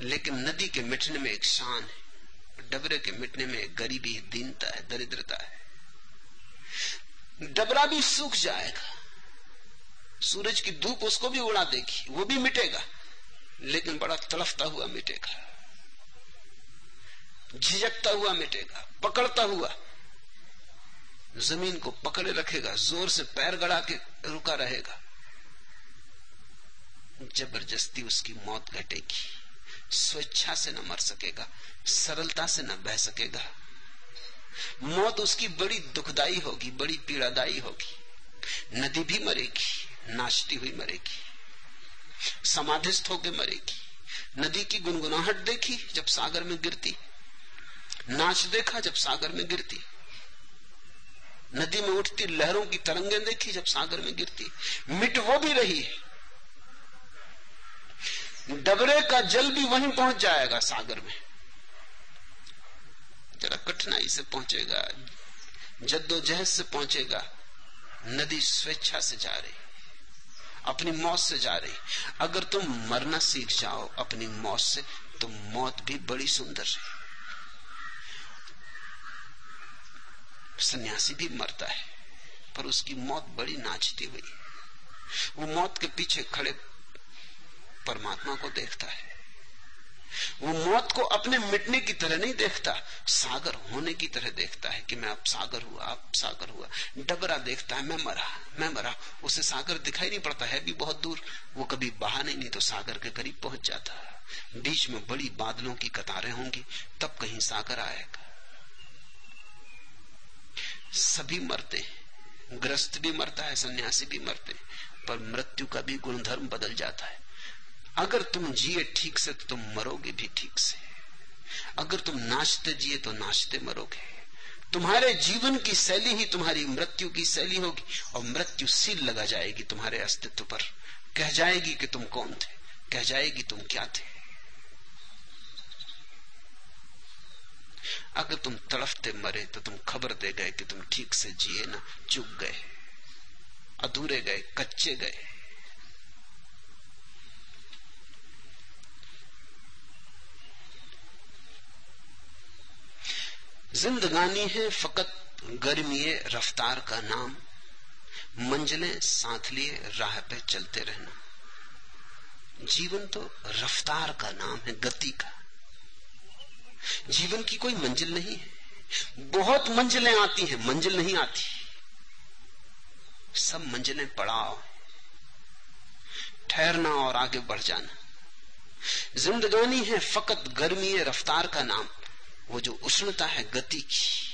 लेकिन नदी के मिटने में एक शान है डबरे के मिटने में गरीबी, दीनता है, दरिद्रता है। डबरा भी सूख जाएगा। सूरज की धूप उसको भी उड़ा देगी, वो भी मिटेगा, लेकिन बड़ा तड़फता हुआ मिटेगा। झिझकता हुआ मिटेगा, पकड़ता हुआ। ज़मीन को पकड़े रखेगा, ज़ोर से पैर गड़ा के रुका रहेगा। ज़बरदस्ती उसकी मौत घटेगी। स्वेच्छा से न मर सकेगा, सरलता से न बह सकेगा। मौत उसकी बड़ी दुखदाई होगी, बड़ी पीड़ादायी होगी। नदी भी मरेगी नाचती हुई मरेगी, समाधिस्थ होकर मरेगी। नदी की गुनगुनाहट देखी, जब सागर में गिरती। नाच देखा, जब सागर में गिरती। नदी में उठती, लहरों की तरंगें देखी, जब सागर में गिरती। मिट वो भी रही है। डबरे का जल भी वहीं पहुँच जाएगा सागर में। जरा कठिनाई से पहुंचेगा, जद्दोजहद से पहुंचेगा, नदी स्वेच्छा से जा रही, अपनी मौत से जा रही। अगर तुम मरना सीख जाओ अपनी मौत से तो मौत भी बड़ी सुंदर है। सन्यासी भी मरता है, पर उसकी मौत बड़ी नाचती हुई। वो मौत के पीछे खड़े परमात्मा को देखता है। वो मौत को अपने मिटने की तरह नहीं देखता सागर होने की तरह देखता है कि मैं अब सागर हुआ अब सागर हुआ। डबरा देखता है मैं मरा मैं मरा। उसे सागर दिखाई नहीं पड़ता है भी बहुत दूर। वो कभी बहा नहीं, नहीं तो सागर के करीब पहुँच जाता है। बीच में बड़ी बादलों की कतारें होंगी तब कहीं सागर आएगा। सभी मरते ग्रस्त भी मरता है सन्यासी भी मरते पर मृत्यु का भी गुणधर्म बदल जाता है। अगर तुम जिए ठीक से तो तुम मरोगे भी ठीक से। अगर तुम नाचते जिए तो नाचते मरोगे। तुम्हारे जीवन की शैली ही तुम्हारी मृत्यु की शैली होगी, और मृत्यु सील लगा जाएगी तुम्हारे अस्तित्व पर। कह जाएगी कि तुम कौन थे? कह जाएगी तुम क्या थे? अगर तुम तड़फते मरे तो तुम खबर दे गए कि तुम ठीक से जिए ना चुप गए, अधूरे गए, कच्चे गए। जिंदगानी है फकत गर्मी रफ्तार का नाम, मंजिलें साथ लिए राह पे चलते रहना। जीवन तो रफ्तार का नाम है, गति का। जीवन की कोई मंजिल नहीं है। बहुत मंजिलें आती हैं, मंजिल नहीं आती। सब मंजिलें पड़ाव ठहरना और आगे बढ़ जाना। जिंदगानी है फकत गर्मी रफ्तार का नाम। वो जो उष्णता है गति की,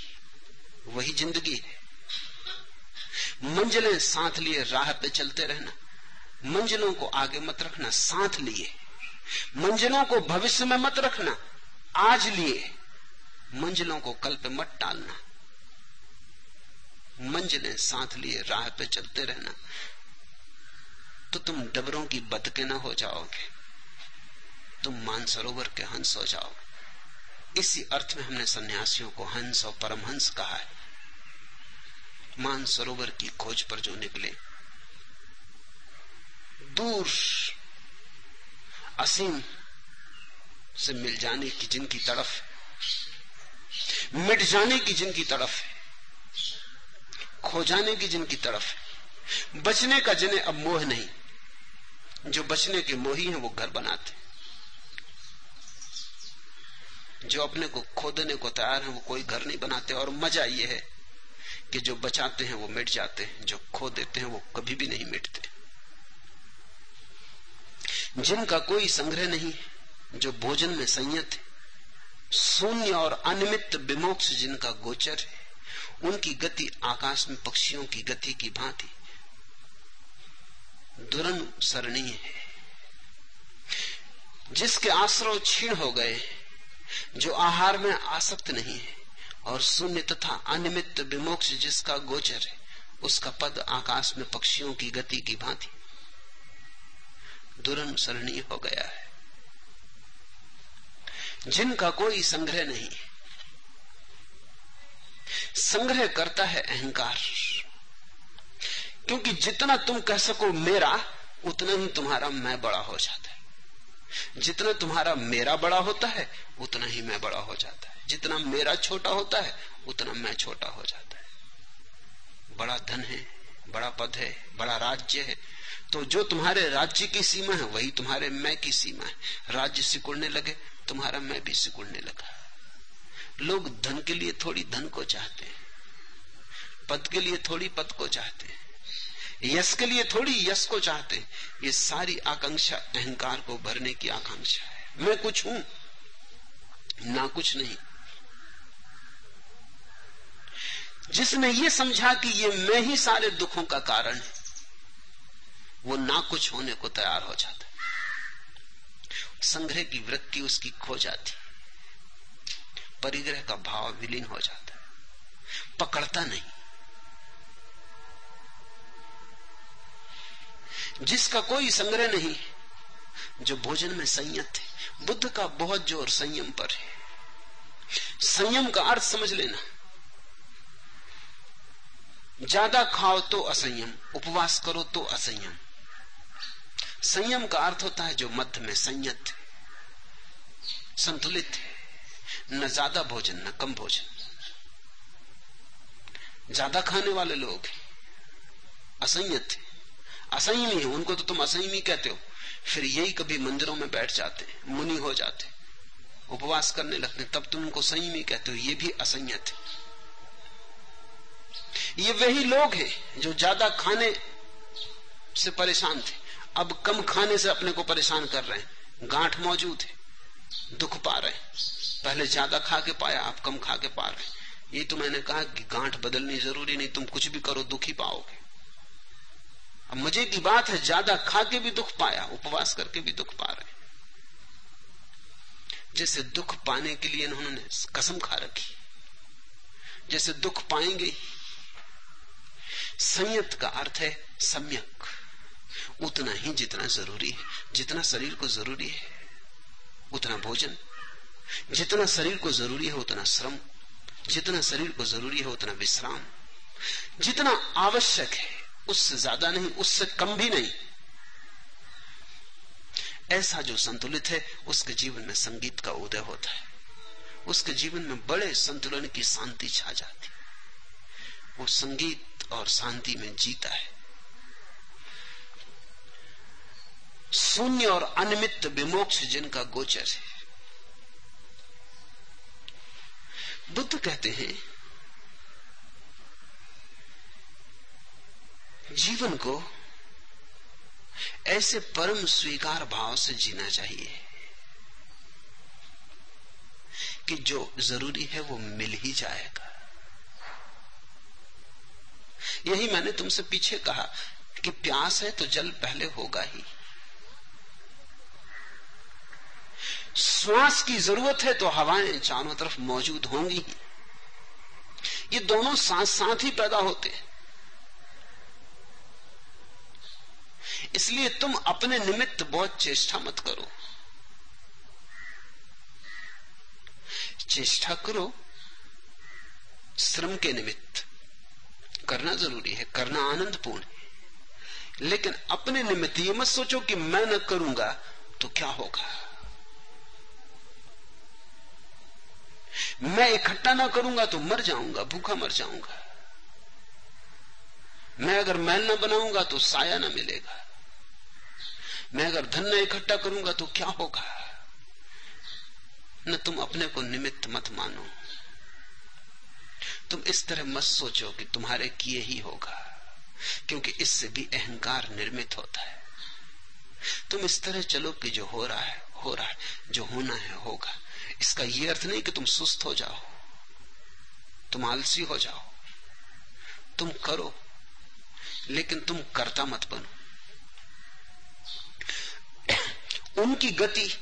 वही ज़िंदगी है। मंजिलें साथ लिए, राह पे चलते रहना। मंजिलों को आगे मत रखना, साथ लिए। मंजिलों को भविष्य में मत रखना, आज लिए। मंजिलों को कल पे मत टालना। मंजिलें साथ लिए, राह पे चलते रहना। तो तुम डबरों की बदके ना हो जाओगे। तुम मानसरोवर के हंस हो जाओगे। इसी अर्थ में हमने सन्यासियों को हंस और परमहंस कहा है। मान सरोवर की खोज पर जो निकले। दूर असीम से मिल जाने की जिनकी तरफ़ मिट जाने की जिनकी तरफ़ है। खो जाने की जिनकी तरफ़ है। बचने का जिन्हें अब मोह नहीं, जो बचने के मोही हैं वो घर बनाते जो अपने को खो देने को तैयार है, वो कोई घर नहीं बनाते और मज़ा ये है कि जो बचाते हैं वो मिट जाते हैं, जो खो देते हैं वो कभी भी नहीं मिटते। जिनका कोई संग्रह नहीं, जो भोजन में संयत है, शून्य और अनिमित विमोक्ष जिनका गोचर है, उनकी गति आकाश में पक्षियों की गति की भांति दुरन सरणीय है। जिसके आश्रव क्षीण हो गए जो आहार में आसक्त नहीं है और शून्य तथा अनिमित विमोक्ष जिसका गोचर है, उसका पद आकाश में पक्षियों की गति की भांति दुरन सरणीय हो गया है। जिनका कोई संग्रह नहीं संग्रह करता है अहंकार। क्योंकि जितना तुम कह सको मेरा, उतना ही तुम्हारा मैं बड़ा हो जाता है। जितना तुम्हारा मेरा बड़ा होता है, उतना ही मैं बड़ा हो जाता है। जितना मेरा छोटा होता है, उतना मैं छोटा हो जाता है। बड़ा धन है, बड़ा पद है, बड़ा राज्य है। तो जो तुम्हारे राज्य की सीमा है, वही तुम्हारे मैं की सीमा है। राज्य सिकुड़ने लगे, तुम्हारा मैं भी सिकुड़ने लगा। लोग धन के लिए थोड़ी धन को चाहते हैं, पद के लिए थोड़ी पद को चाहते हैं। यश के लिए थोड़ी यश को चाहते ये सारी आकांक्षा, अहंकार को भरने की आकांक्षा है। मैं कुछ हूँ, ना कुछ नहीं। जिसने ये समझा कि ये मैं ही सारे दुखों का कारण है, वो ना कुछ होने को तैयार हो जाता संग्रह की वृत्ति उसकी खो जाती परिग्रह का भाव विलीन हो जाता है। पकड़ता नहीं। जिसका कोई संग्रह नहीं, जो भोजन में संयत है। बुद्ध का बहुत ज़ोर संयम पर है। संयम का अर्थ समझ लेना। ज़्यादा खाओ तो असंयम, उपवास करो तो असंयम। संयम का अर्थ होता है जो मध्य में संयत है, संतुलित है। न ज़्यादा भोजन, न कम भोजन। ज़्यादा खाने वाले लोग असंयत है। असंयमी है, उनको तो तुम असंयमी कहते हो। फिर यही कभी मंदिरों में बैठ जाते, मुनि हो जाते, उपवास करने लगते, तब तुम उनको संयमी कहते हो, ये भी असंयत है ये वही लोग हैं जो ज़्यादा खाने से परेशान थे, अब कम खाने से अपने को परेशान कर रहे हैं। गांठ मौजूद है, दुख पा रहे हैं। पहले ज़्यादा खा के पाया, अब कम खा के पा रहे हैं। ये तो मैंने कहा कि गांठ बदलनी ज़रूरी नहीं, तुम कुछ भी करो, दुखी पाओगे। अब मज़े की बात है, ज़्यादा खा के भी दुख पाया, उपवास करके भी दुख पा रहे जैसे दुख पाने के लिए उन्होंने कसम खा रखी जैसे दुख पाएँगे संयत का अर्थ है सम्यक। उतना ही जितना ज़रूरी है, जितना शरीर को ज़रूरी है, उतना भोजन। जितना शरीर को ज़रूरी है, उतना श्रम। जितना शरीर को ज़रूरी है, उतना विश्राम। जितना आवश्यक है उससे ज़्यादा नहीं, उससे कम भी नहीं। ऐसा जो संतुलित है, उसके जीवन में संगीत का उदय होता है। उसके जीवन में बड़े संतुलन की शांति छा जाती वो संगीत और शांति में जीता है। शून्य और अनिमित विमोक्ष जिनका गोचर है। बुद्ध कहते हैं जीवन को ऐसे परम स्वीकार भाव से जीना चाहिए कि जो ज़रूरी है वो मिल ही जाएगा। यही मैंने तुमसे पीछे कहा कि प्यास है तो जल पहले होगा ही। श्वास की ज़रूरत है तो हवाएँ चारों तरफ़ मौजूद होंगी ये दोनों साथ साथ ही पैदा होते हैं। इसलिए तुम अपने निमित्त बहुत चेष्टा मत करो। चेष्टा करो, श्रम के निमित्त। करना ज़रूरी है, करना आनंदपूर्ण है। लेकिन अपने निमित्त ये मत सोचो कि मैं न करूँगा तो क्या होगा? मैं इकट्ठा ना करूँगा तो मर जाऊँगा, भूखा मर जाऊँगा। मैं अगर महल ना बनाऊँगा तो साया ना मिलेगा। मैं अगर धन न इकट्ठा करूँगा तो क्या होगा? न तुम अपने को निमित्त मत मानो। तुम इस तरह मत सोचो कि तुम्हारे किए ही होगा, क्योंकि इससे भी अहंकार निर्मित होता है। तुम इस तरह चलो कि जो हो रहा है, हो रहा है, जो होना है, होगा। इसका यह अर्थ नहीं कि तुम सुस्त हो जाओ, तुम आलसी हो जाओ। तुम करो। लेकिन तुम करता मत बनो। उनकी गति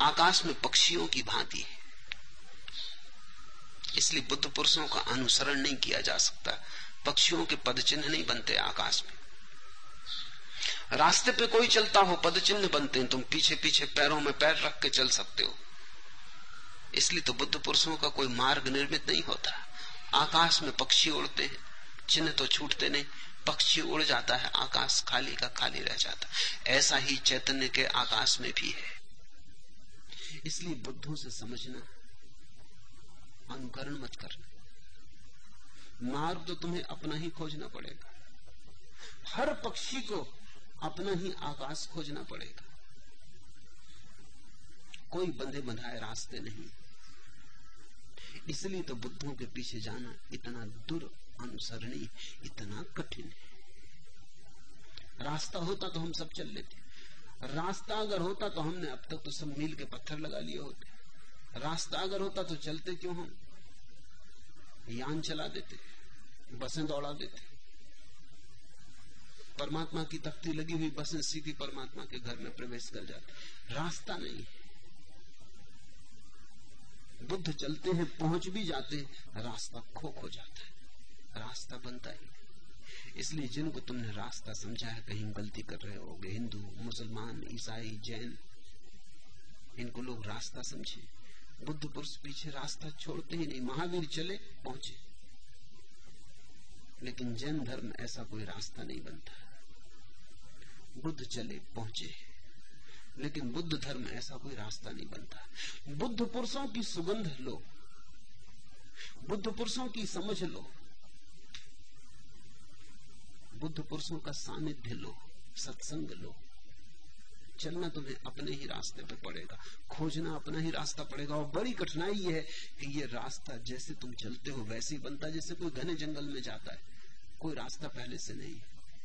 आकाश में पक्षियों की भांति है। इसलिए बुद्ध पुरुषों का अनुसरण नहीं किया जा सकता। पक्षियों के पद चिन्ह नहीं बनते आकाश में। रास्ते पे कोई चलता हो पद चिन्ह बनते हैं। तुम पीछे पीछे पैरों में पैर रख के चल सकते हो। इसलिए तो बुद्ध पुरुषों का कोई मार्ग निर्मित नहीं होता। आकाश में पक्षी उड़ते हैं, चिन्ह तो छूटते नहीं। पक्षी उड़ जाता है, आकाश खाली का खाली रह जाता ऐसा ही चैतन्य के आकाश में भी है। इसलिए बुद्धों से समझना, अनुकरण मत करना। मार्ग तो तुम्हें अपना ही खोजना पड़ेगा। हर पक्षी को अपना ही आकाश खोजना पड़ेगा। कोई बंधे बंधाए रास्ते नहीं। इसलिए तो बुद्धों के पीछे जाना इतना दूर अनुसरणी इतना कठिन है। रास्ता होता तो हम सब चल लेते। रास्ता अगर होता तो हमने अब तक तो सब मील के पत्थर लगा लिए होते। रास्ता अगर होता तो चलते क्यों हम? यान चला देते, बसें दौड़ा देते। परमात्मा की तख्ती लगी हुई बसें सीधी परमात्मा के घर में प्रवेश कर जाती। रास्ता नहीं बुद्ध चलते हैं, पहुँच भी जाते हैं रास्ता खो खो जाता है। रास्ता बनता ही इसलिए जिनको तुमने रास्ता समझा है, कहीं गलती कर रहे हो हिंदू, मुसलमान, ईसाई, जैन, इनको लोग रास्ता समझे। बुद्ध पुरुष पीछे रास्ता छोड़ते ही नहीं, महावीर चले, पहुँचे। लेकिन जैन धर्म ऐसा कोई रास्ता नहीं बनता। बुद्ध चले, पहुँचे। लेकिन बुद्ध धर्म ऐसा कोई रास्ता नहीं बनता। बुद्ध पुरुषों की सुगंध लो। बुद्ध पुरुषों की समझ लो। बुद्ध पुरुषों का सानिध्य लो, सत्संग लो। चलना तुम्हें अपने ही रास्ते पे पड़ेगा, खोजना अपना ही रास्ता पड़ेगा और बड़ी कठिनाई यह है कि ये रास्ता जैसे तुम चलते हो, वैसे ही बनता जैसे कोई घने जंगल में जाता है। कोई रास्ता पहले से नहीं।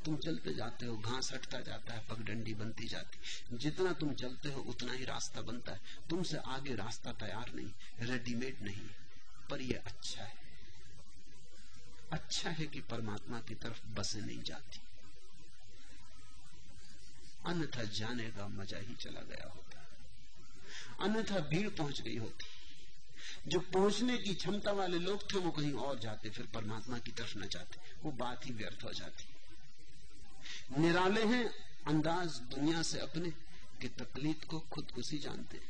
तुम चलते जाते हो, घास हटता जाता है, पगडंडी बनती जाती जितना तुम चलते हो, उतना ही रास्ता बनता है। तुमसे आगे रास्ता तैयार नहीं, रेडीमेड नहीं, पर यह अच्छा है। अच्छा है कि परमात्मा की तरफ़ बसे नहीं जाती। अन्यथा जाने का मज़ा ही चला गया होता। अन्यथा भीड़ पहुँच गई होती। जो पहुँचने की क्षमता वाले लोग थे, वो कहीं और जाते, फिर परमात्मा की तरफ़ न जाते। वो बात ही व्यर्थ हो जाती। निराले हैं, अंदाज दुनिया से अपने कि तकलीफ़ को खुद खुदकुशी जानते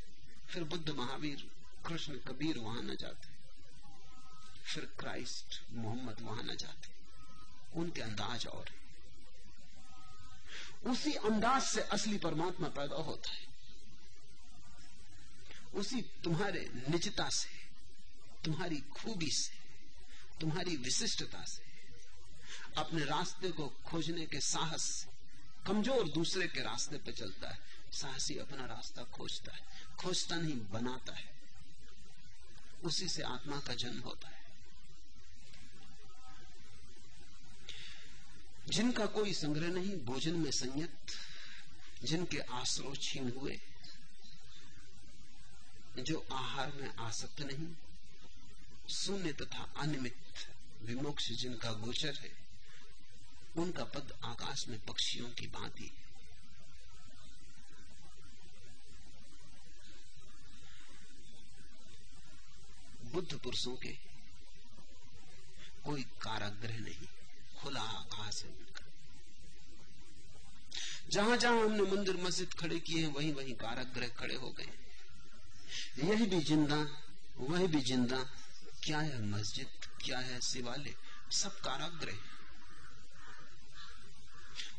फिर बुद्ध महावीर, कृष्ण कबीर वहाँ न जाते। फिर क्राइस्ट मोहम्मद वहाँ न जाते उनके अंदाज और है। उसी अंदाज से असली परमात्मा पैदा होता है। उसी तुम्हारे निजता से, तुम्हारी खूबी से, तुम्हारी विशिष्टता से, अपने रास्ते को खोजने के साहस कमज़ोर दूसरे के रास्ते पर चलता है। साहसी अपना रास्ता खोजता है, खोजता नहीं, बनाता है। उसी से आत्मा का जन्म होता है। जिनका कोई संग्रह नहीं, भोजन में संयत, जिनके आश्रो छीन हुए, जो आहार में आसक्त नहीं, शून्य तथा अनिमित विमोक्ष जिनका गोचर है, उनका पद आकाश में पक्षियों की भांति बुद्ध पुरुषों के कोई काराग्रह नहीं। खुला आकाश है जहाँ जहाँ हमने मंदिर मस्जिद खड़े किए हैं वहीं वहीं काराग्रह खड़े हो गए। यही भी ज़िंदा, वही भी ज़िंदा। क्या है मस्जिद? क्या है शिवालय? सब काराग्रह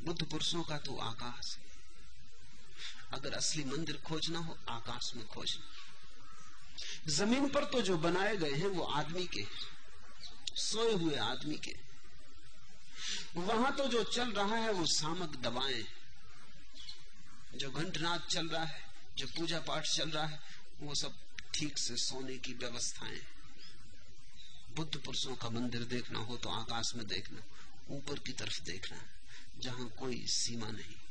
बुद्ध पुरुषों का तो आकाश है। अगर असली मंदिर खोजना हो, आकाश में खोजना। ज़मीन पर तो जो बनाए गए हैं, वो आदमी के सोए हुए आदमी के वहाँ तो जो चल रहा है वो सामक दवाएँ। जो घंटनाथ चल रहा है, जो पूजा पाठ चल रहा है, वो सब ठीक से सोने की व्यवस्थाएँ बुद्ध पुरुषों का मंदिर देखना हो तो आकाश में देखना, ऊपर की तरफ़ देखना, जहाँ कोई सीमा नहीं।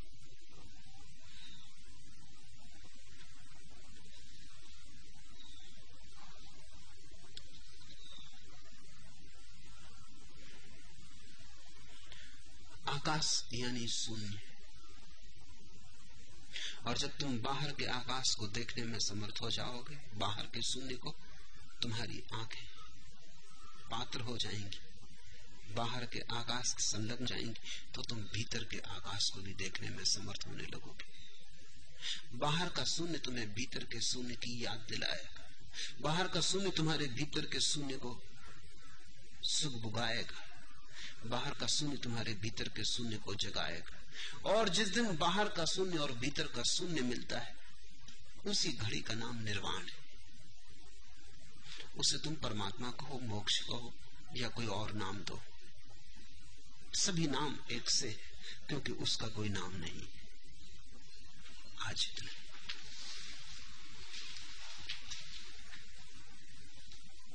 आकाश यानी शून्य और जब तुम बाहर के आकाश को देखने में समर्थ हो जाओगे, बाहर के शून्य को तुम्हारी आँखें पात्र हो जाएँगी। बाहर के आकाश के संलग्न जाएँगी तो तुम भीतर के आकाश को भी देखने में समर्थ होने लगोगे। बाहर का शून्य तुम्हें भीतर के शून्य की याद दिलाएगा। बाहर का शून्य तुम्हारे भीतर के शून्य को सुख बुगाएगा बाहर का शून्य तुम्हारे भीतर के शून्य को जगाएगा। और जिस दिन बाहर का शून्य और भीतर का शून्य मिलता है, उसी घड़ी का नाम निर्वाण है। उसे तुम परमात्मा कहो, मोक्ष कहो, या कोई और नाम दो। सभी नाम एक से क्योंकि उसका कोई नाम नहीं आज इतना।